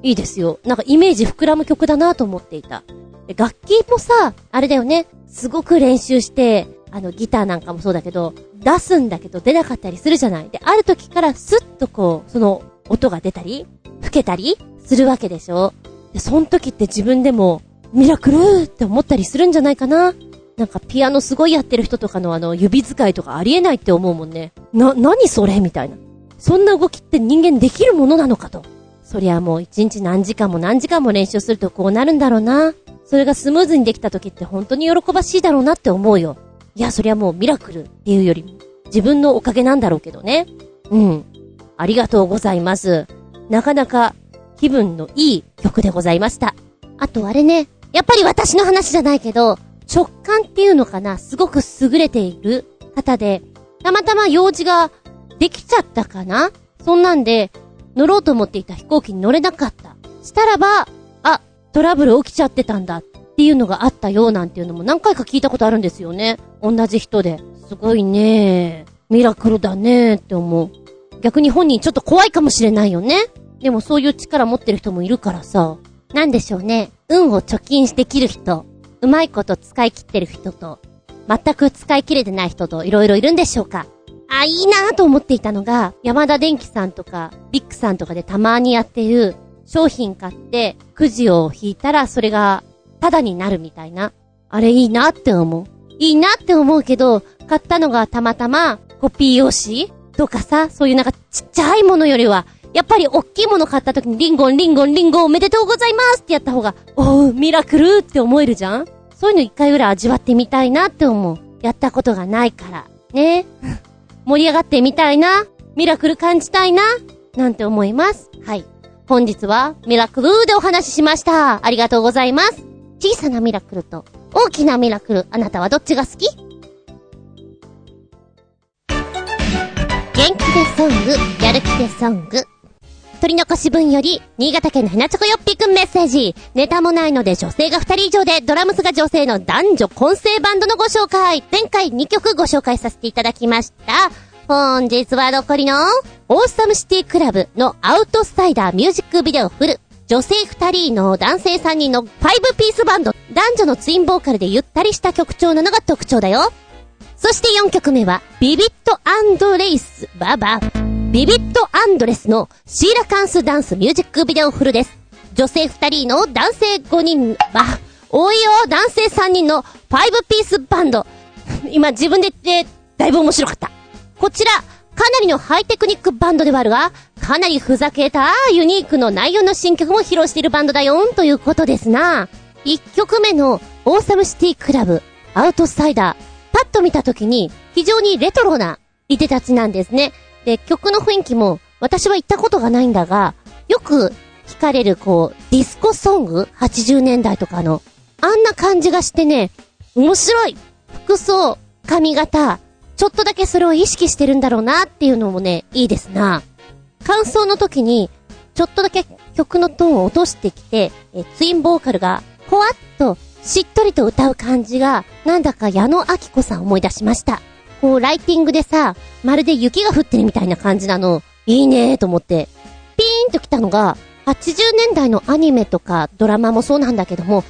いいですよ。なんかイメージ膨らむ曲だなと思っていた。で楽器もさ、あれだよね。すごく練習して、あの、ギターなんかもそうだけど、出すんだけど出なかったりするじゃない。で、ある時からスッとこう、その音が出たり、吹けたりするわけでしょ。で、その時って自分でも、ミラクルって思ったりするんじゃないかな。なんかピアノすごいやってる人とかのあの指使いとかありえないって思うもんね。な、何それみたいな。そんな動きって人間できるものなのかと。そりゃもう一日何時間も何時間も練習するとこうなるんだろうな。それがスムーズにできた時って本当に喜ばしいだろうなって思うよ。いや、そりゃもうミラクルっていうよりも、自分のおかげなんだろうけどね。うん。ありがとうございます。なかなか気分のいい曲でございました。あとあれね、やっぱり私の話じゃないけど、直感っていうのかな、すごく優れている方で、たまたま用事ができちゃったかな？そんなんで、乗ろうと思っていた飛行機に乗れなかった。したらば、あ、トラブル起きちゃってたんだっていうのがあったようなんていうのも何回か聞いたことあるんですよね。同じ人で。すごいねミラクルだねって思う。逆に本人ちょっと怖いかもしれないよね。でもそういう力持ってる人もいるからさ。なんでしょうね。運を貯金できる人。うまいこと使い切ってる人と、全く使い切れてない人といろいろいるんでしょうかあ、いいなぁと思っていたのが、山田電機さんとか、ビッグさんとかでたまにやってる、商品買って、くじを引いたらそれが、タダになるみたいな。あれいいなって思う。いいなって思うけど、買ったのがたまたま、コピー用紙とかさ、そういうなんかちっちゃいものよりは、やっぱり大きいもの買った時にリンゴンリンゴンリンゴンおめでとうございますってやった方が、おう、ミラクルって思えるじゃん？そういうの一回ぐらい味わってみたいなって思う。やったことがないから。ね。[LAUGHS] 盛り上がってみたいな？ミラクル感じたいな？なんて思います？はい。本日はミラクルでお話ししました。ありがとうございます。小さなミラクルと大きなミラクル、あなたはどっちが好き？元気でソング、やる気でソング。取り残し分より、新潟県のひなちょこよっぴくんメッセージ。ネタもないので女性が2人以上で、ドラムスが女性の男女混成バンドのご紹介。前回2曲ご紹介させていただきました。本日は残りの、オーサムシティクラブのアウトスサイダーミュージックビデオフル。女性2人の男性3人の5ピースバンド。男女のツインボーカルでゆったりした曲調なのが特徴だよ。そして4曲目は、ビビットレイス、ババ。ビビットアンドレスのシーラカンスダンスミュージックビデオフルです。女性2人の男性5人、あ、多いよ男性3人の5ピースバンド。今自分で言って、だいぶ面白かった。こちら、かなりのハイテクニックバンドではあるが、かなりふざけたユニークの内容の新曲も披露しているバンドだよんということですな。1曲目の Awesome City Club、アウトサイダー。パッと見た時に非常にレトロないでたちなんですね。で、曲の雰囲気も、私は行ったことがないんだが、よく聞かれる、こう、ディスコソング ?80 年代とかの。あんな感じがしてね、面白い服装、髪型、ちょっとだけそれを意識してるんだろうなっていうのもね、いいですな。感想の時に、ちょっとだけ曲のトーンを落としてきて、えツインボーカルが、ほわっと、しっとりと歌う感じが、なんだか矢野明子さん思い出しました。こう、ライティングでさ、まるで雪が降ってるみたいな感じなの、いいねーと思って、ピーンと来たのが、80年代のアニメとかドラマもそうなんだけども、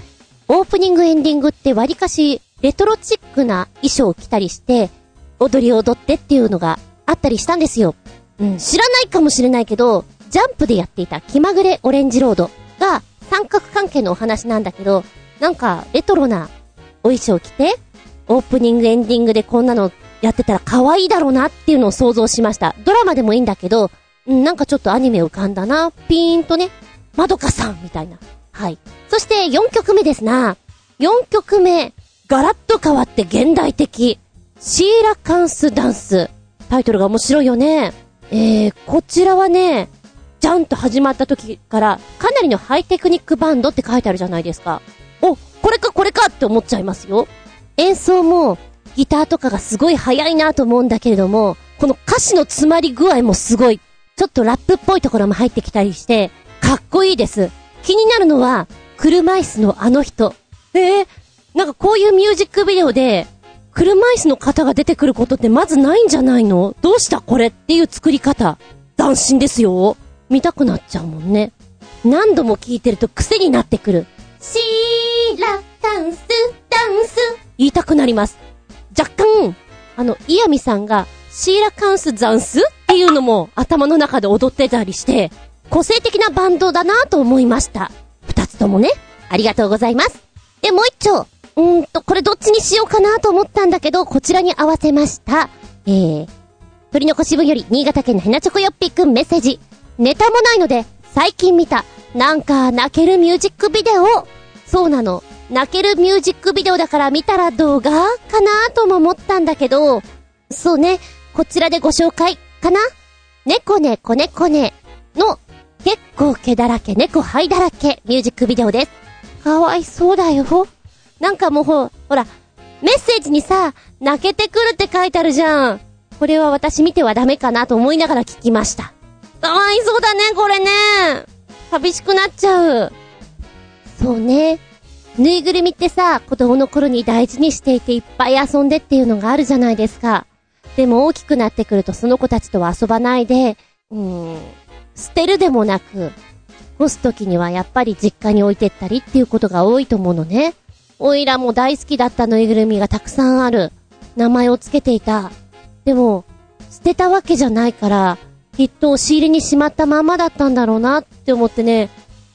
オープニングエンディングって割かし、レトロチックな衣装を着たりして、踊り踊ってっていうのがあったりしたんですよ。うん、知らないかもしれないけど、ジャンプでやっていた気まぐれオレンジロードが三角関係のお話なんだけど、なんかレトロなお衣装着て、オープニングエンディングでこんなのやってたら可愛いだろうなっていうのを想像しました。ドラマでもいいんだけど、なんかちょっとアニメ浮かんだな。ピーンとね、まどかさんみたいな。はい。そして4曲目ですな。4曲目、ガラッと変わって現代的。シーラカンスダンス。タイトルが面白いよね。えー、こちらはね、ジャンと始まった時から、かなりのハイテクニックバンドって書いてあるじゃないですか。お、これかこれかって思っちゃいますよ。演奏も、ギターとかがすごい速いなと思うんだけれども、この歌詞の詰まり具合もすごい。ちょっとラップっぽいところも入ってきたりして、かっこいいです。気になるのは、車椅子のあの人。えー、なんかこういうミュージックビデオで、車椅子の方が出てくることってまずないんじゃないの？どうしたこれっていう作り方。斬新ですよ。見たくなっちゃうもんね。何度も聞いてると癖になってくる。シーラ、ダンス、ダンス。言いたくなります。若干、あの、イヤミさんが、シーラカンスザンスっていうのも頭の中で踊ってたりして、個性的なバンドだなと思いました。二つともね、ありがとうございます。で、もう一丁。うーんと、これどっちにしようかなと思ったんだけど、こちらに合わせました。えー、鳥の腰部より新潟県のヘナチョコヨッピーくんメッセージ。ネタもないので、最近見た、なんか泣けるミュージックビデオ。そうなの。泣けるミュージックビデオだから見たら動画かなとも思ったんだけど、そうね、こちらでご紹介かな猫ねこねこねの結構毛だらけ、猫灰だらけミュージックビデオです。かわいそうだよ。なんかもうほ、ほら、メッセージにさ、泣けてくるって書いてあるじゃん。これは私見てはダメかなと思いながら聞きました。かわいそうだね、これね。寂しくなっちゃう。そうね。ぬいぐるみってさ、子供の頃に大事にしていていっぱい遊んでっていうのがあるじゃないですか。でも大きくなってくるとその子たちとは遊ばないで、うーん、捨てるでもなく、干す時にはやっぱり実家に置いてったりっていうことが多いと思うのね。おいらも大好きだったぬいぐるみがたくさんある。名前を付けていた。でも、捨てたわけじゃないから、きっと押し入れにしまったままだったんだろうなって思ってね、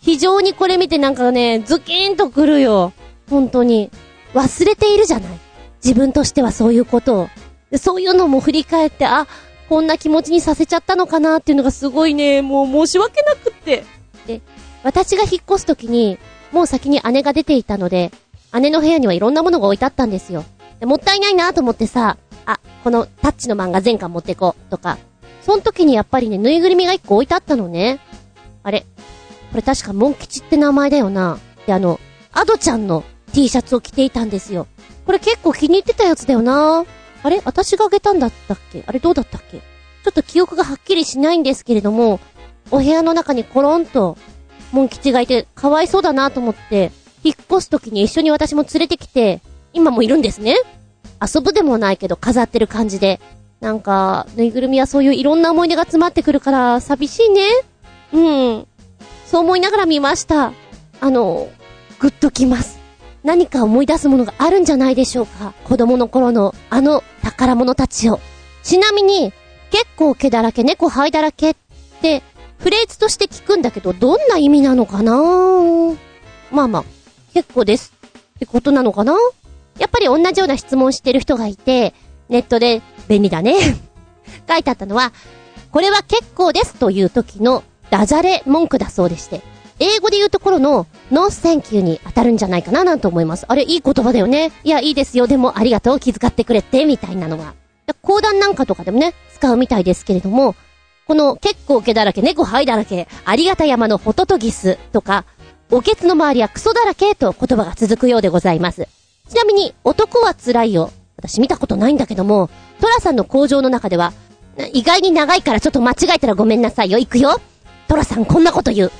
非常にこれ見てなんかね、ズキーンとくるよ。本当に。忘れているじゃない。自分としてはそういうことを。そういうのも振り返って、あ、こんな気持ちにさせちゃったのかなっていうのがすごいね、もう申し訳なくって。で、私が引っ越すときに、もう先に姉が出ていたので、姉の部屋にはいろんなものが置いてあったんですよ。でもったいないなと思ってさ、あ、このタッチの漫画全巻持ってこう、とか。その時にやっぱりね、ぬいぐるみが一個置いてあったのね。あれ、これ確かモン吉って名前だよな。で、あの、アドちゃんの T シャツを着ていたんですよ。これ結構気に入ってたやつだよな。あれ？私があげたんだったっけ？あれどうだったっけ？ちょっと記憶がはっきりしないんですけれども、お部屋の中にコロンと、モン吉がいて、かわいそうだなと思って、引っ越す時に一緒に私も連れてきて、今もいるんですね。遊ぶでもないけど飾ってる感じで。なんか、ぬいぐるみはそういういろんな思い出が詰まってくるから寂しいね。うん。そう思いながら見ました。あの、ぐっときます。何か思い出すものがあるんじゃないでしょうか。子供の頃のあの宝物たちを。ちなみに、結構毛だらけ、猫灰だらけって、フレーズとして聞くんだけど、どんな意味なのかな？まあまあ、結構です。ってことなのかな？やっぱり同じような質問してる人がいて、ネットで便利だね [LAUGHS] 書いてあったのは、これは結構ですという時のダジャレ文句だそうでして、英語で言うところの、 no thank you に当たるんじゃないかななんて思います。あれ、いい言葉だよね。いや、いいですよ。でも、ありがとう。気遣ってくれて、みたいなのが。講談なんかとかでもね、使うみたいですけれども、この、結構毛だらけ、猫灰だらけ、ありがた山のホトトギスとか、おけつの周りはクソだらけと言葉が続くようでございます。ちなみに、男は辛いよ。私見たことないんだけども、トラさんの工場の中では、意外に長いからちょっと間違えたらごめんなさいよ。行くよ。トラさんこんなこと言う。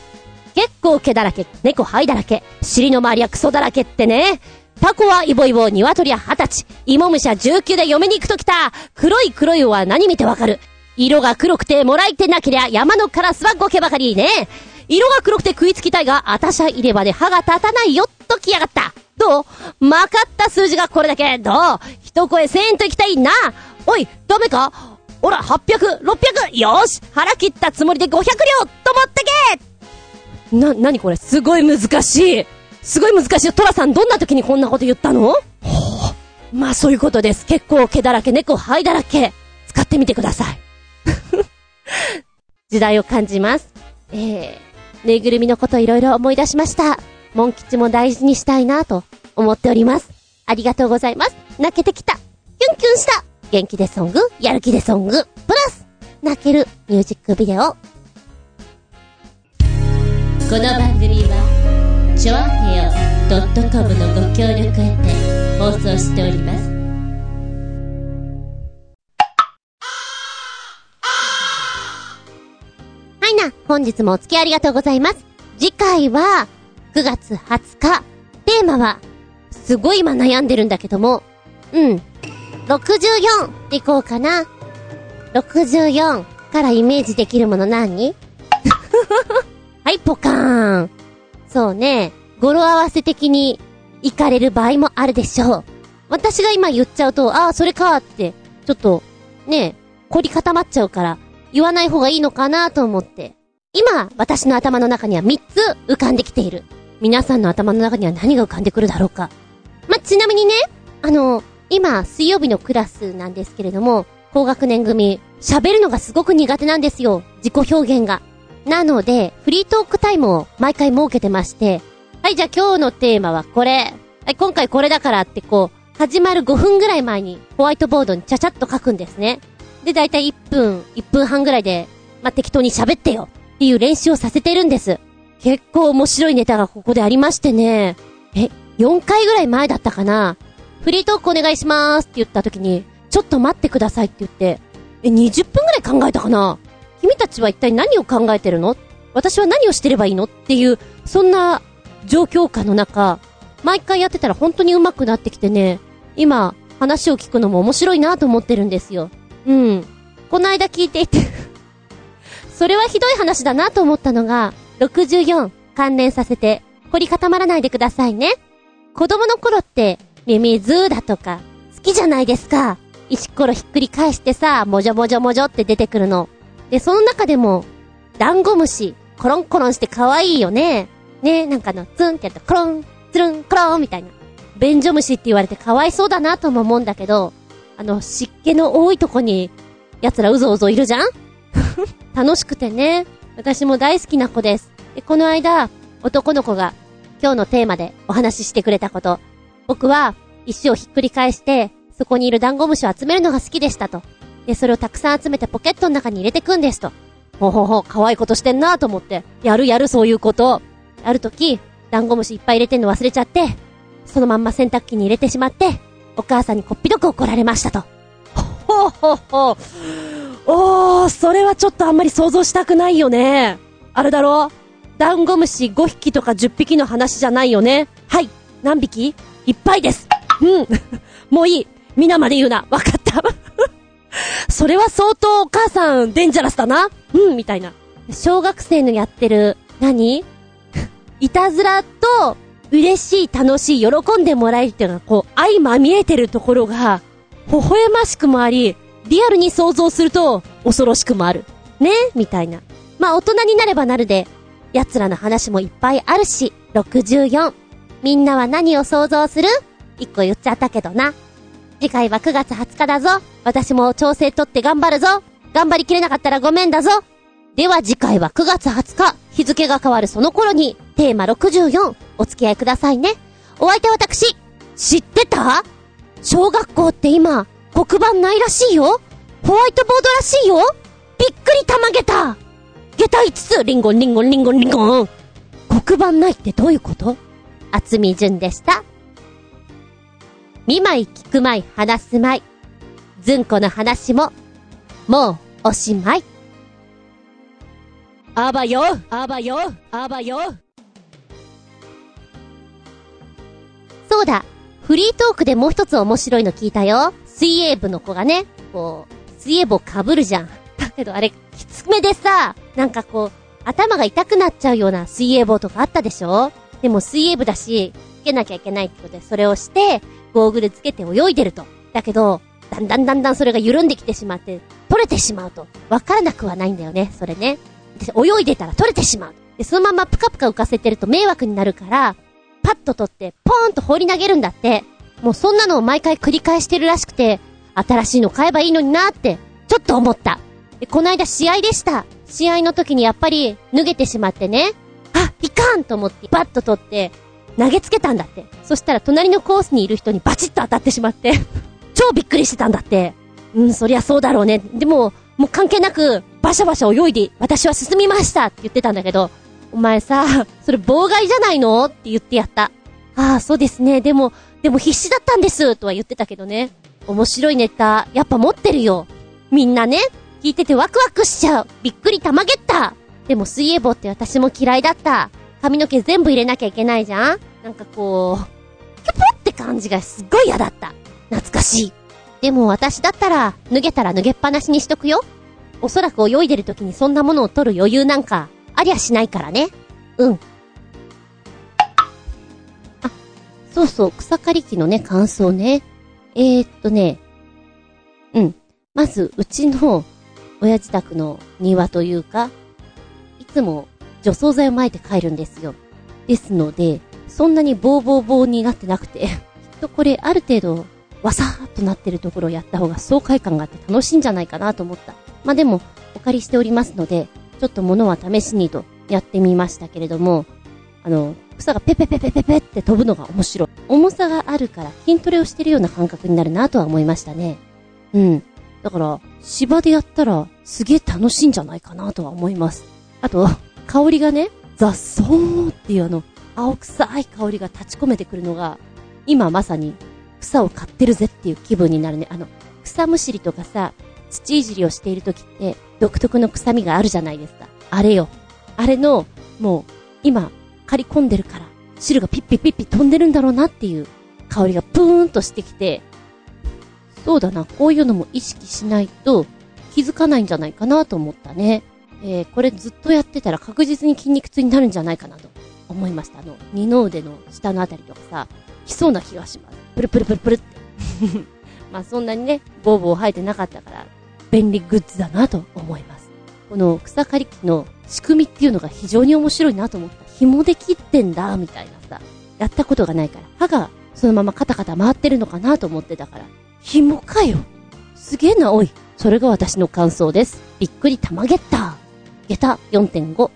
結構毛だらけ、猫灰だらけ、尻の周りはクソだらけってね。タコはイボイボ、鶏は二十歳、芋虫は19で嫁に行くときた。黒い黒いは何見てわかる。色が黒くてもらいてなけりゃ山のカラスはゴケばかりね。色が黒くて食いつきたいが、あたしゃ入れ歯で歯が立たないよときやがった。どう？まかった数字がこれだけ。どう？一声1000円と行きたいな。おい、ダメか？ほら、800、600、よーし腹切ったつもりで500両と持ってけな、なにこれすごい難しい。すごい難しい。トラさんどんな時にこんなこと言ったの？ほう。まあそういうことです。結構毛だらけ、猫灰だらけ。使ってみてください。[LAUGHS] 時代を感じます。えー、ぬいぐるみのこといろいろ思い出しました。モン吉も大事にしたいなと思っております。ありがとうございます。泣けてきた。キュンキュンした。元気でソング、やる気でソング、プラス、泣けるミュージックビデオ。この番組は、ちょあへよ .com のご協力へて放送しております。はいな、本日もお付き合いありがとうございます。次回は、9月20日。テーマは、すごい今悩んでるんだけども、うん。64でいこうかな。64からイメージできるもの何？[LAUGHS] はい、ポカーン。そうね、語呂合わせ的に行かれる場合もあるでしょう。私が今言っちゃうと、ああ、それかって、ちょっと、ね、凝り固まっちゃうから、言わない方がいいのかなと思って。今、私の頭の中には3つ浮かんできている。皆さんの頭の中には何が浮かんでくるだろうか。ま、ちなみにね、あの、今、水曜日のクラスなんですけれども、高学年組、喋るのがすごく苦手なんですよ。自己表現が。なので、フリートークタイムを毎回設けてまして、はい、じゃあ今日のテーマはこれ。はい、今回これだからってこう、始まる5分ぐらい前にホワイトボードにちゃちゃっと書くんですね。で、だいたい1分、1分半ぐらいで、まあ、適当に喋ってよっていう練習をさせてるんです。結構面白いネタがここでありましてね。え、4回ぐらい前だったかなフリートークお願いしますって言った時に、ちょっと待ってくださいって言って、え、20分ぐらい考えたかな?君たちは一体何を考えてるの?私は何をしてればいいの?っていう、そんな状況下の中、毎回やってたら本当に上手くなってきてね、今、話を聞くのも面白いなと思ってるんですよ。うん。この間聞いていて [LAUGHS] それはひどい話だなと思ったのが、64関連させて、凝り固まらないでくださいね。子供の頃って、ミミズだとか、好きじゃないですか。石ころひっくり返してさ、もじょもじょもじょって出てくるの。で、その中でも、ダンゴムシ、コロンコロンして可愛いよね。ね、なんかの、ツンってやったコロン、ツルン、コロンみたいな。便所虫って言われて可哀想だなとも思うんだけど、あの、湿気の多いとこに、奴らうぞうぞいるじゃん？[LAUGHS] 楽しくてね。私も大好きな子です。で、この間、男の子が、今日のテーマでお話ししてくれたこと。僕は、石をひっくり返して、そこにいるダンゴムシを集めるのが好きでしたと。で、それをたくさん集めてポケットの中に入れてくんですと。ほほほ、可愛いことしてんなと思って。やるやるそういうこと。ある時、ダンゴムシいっぱい入れてんの忘れちゃって、そのまんま洗濯機に入れてしまって、お母さんにこっぴどく怒られましたと。ほほほ。おー、それはちょっとあんまり想像したくないよね。あれだろダンゴムシ5匹とか10匹の話じゃないよね？はい。何匹？いっぱいです。うん。[LAUGHS] もういい。皆まで言うな。わかった。[LAUGHS] それは相当お母さんデンジャラスだな。うん、みたいな。小学生のやってる、何？[LAUGHS] いたずらと、嬉しい、楽しい、喜んでもらえるっていうのが、こう、相まみえてるところが、微笑ましくもあり、リアルに想像すると、恐ろしくもある。ね？みたいな。まあ、大人になればなるで、奴らの話もいっぱいあるし、64。みんなは何を想像する？一個言っちゃったけどな。次回は9月20日だぞ。私も調整取って頑張るぞ。頑張りきれなかったらごめんだぞ。では次回は9月20日、日付が変わるその頃に、テーマ64、お付き合いくださいね。お相手は私、知ってた？小学校って今、黒板ないらしいよ。ホワイトボードらしいよ。びっくりたまげた。下駄5つ、リンゴンリンゴンリンゴンリンゴン。黒板ないってどういうこと？厚み順でした。見舞い聞く舞い話す舞い。ずんこの話も、もうおしまい。あばよ、あばよ、あばよ。そうだ。フリートークでもう一つ面白いの聞いたよ。水泳部の子がね、こう、水泳帽被るじゃん。だけどあれ、きつめでさ、なんかこう、頭が痛くなっちゃうような水泳帽とかあったでしょ？でも水泳部だし、つけなきゃいけないってことで、それをして、ゴーグルつけて泳いでると。だけど、だんだんだんだんそれが緩んできてしまって、取れてしまうと。わからなくはないんだよね、それね。で、泳いでたら取れてしまう。で、そのままプカプカ浮かせてると迷惑になるから、パッと取って、ポーンと放り投げるんだって。もうそんなのを毎回繰り返してるらしくて、新しいの買えばいいのになって、ちょっと思った。で、この間試合でした。試合の時にやっぱり脱げてしまってね。あ、いかんと思って、バッと取って、投げつけたんだって。そしたら隣のコースにいる人にバチッと当たってしまって、[LAUGHS] 超びっくりしてたんだって。うん、そりゃそうだろうね。でも、もう関係なく、バシャバシャ泳いで、私は進みましたって言ってたんだけど、お前さ、それ妨害じゃないの？って言ってやった。ああ、そうですね。でも、でも必死だったんですとは言ってたけどね。面白いネタ、やっぱ持ってるよ。みんなね、聞いててワクワクしちゃう。びっくりたまげった。でも水泳帽って私も嫌いだった。髪の毛全部入れなきゃいけないじゃんなんかこう、キュポって感じがすっごい嫌だった。懐かしい。でも私だったら、脱げたら脱げっぱなしにしとくよ。おそらく泳いでる時にそんなものを取る余裕なんか、ありゃしないからね。うん。あ、そうそう、草刈り機のね、感想ね。えー、っとね、うん。まず、うちの、親自宅の庭というか、つも除草剤を撒いて帰るんですよ。ですので、そんなにボーボーボーになってなくて、[LAUGHS] きっとこれある程度、わさーっとなってるところをやった方が爽快感があって楽しいんじゃないかなと思った。まあ、でも、お借りしておりますので、ちょっと物は試しにとやってみましたけれども、あの、草がペペペペペペって飛ぶのが面白い。重さがあるから筋トレをしてるような感覚になるなとは思いましたね。うん。だから、芝でやったらすげえ楽しいんじゃないかなとは思います。あと、香りがね、雑草っていうあの、青臭い香りが立ち込めてくるのが、今まさに草を刈ってるぜっていう気分になるね。あの、草むしりとかさ、土いじりをしている時って独特の臭みがあるじゃないですか。あれよ。あれの、もう、今、刈り込んでるから、汁がピッピッピッピ飛んでるんだろうなっていう香りがプーンとしてきて、そうだな、こういうのも意識しないと気づかないんじゃないかなと思ったね。えー、これずっとやってたら確実に筋肉痛になるんじゃないかなと思いました。あの、二の腕の下のあたりとかさ、来そうな気がします。プルプルプルプルって。[LAUGHS] まあそんなにね、ボーボー生えてなかったから、便利グッズだなと思います。この草刈り機の仕組みっていうのが非常に面白いなと思った。紐で切ってんだ、みたいなさ。やったことがないから。歯がそのままカタカタ回ってるのかなと思ってたから。紐かよ。すげえな、おい。それが私の感想です。びっくり玉ゲッター。下駄4.5。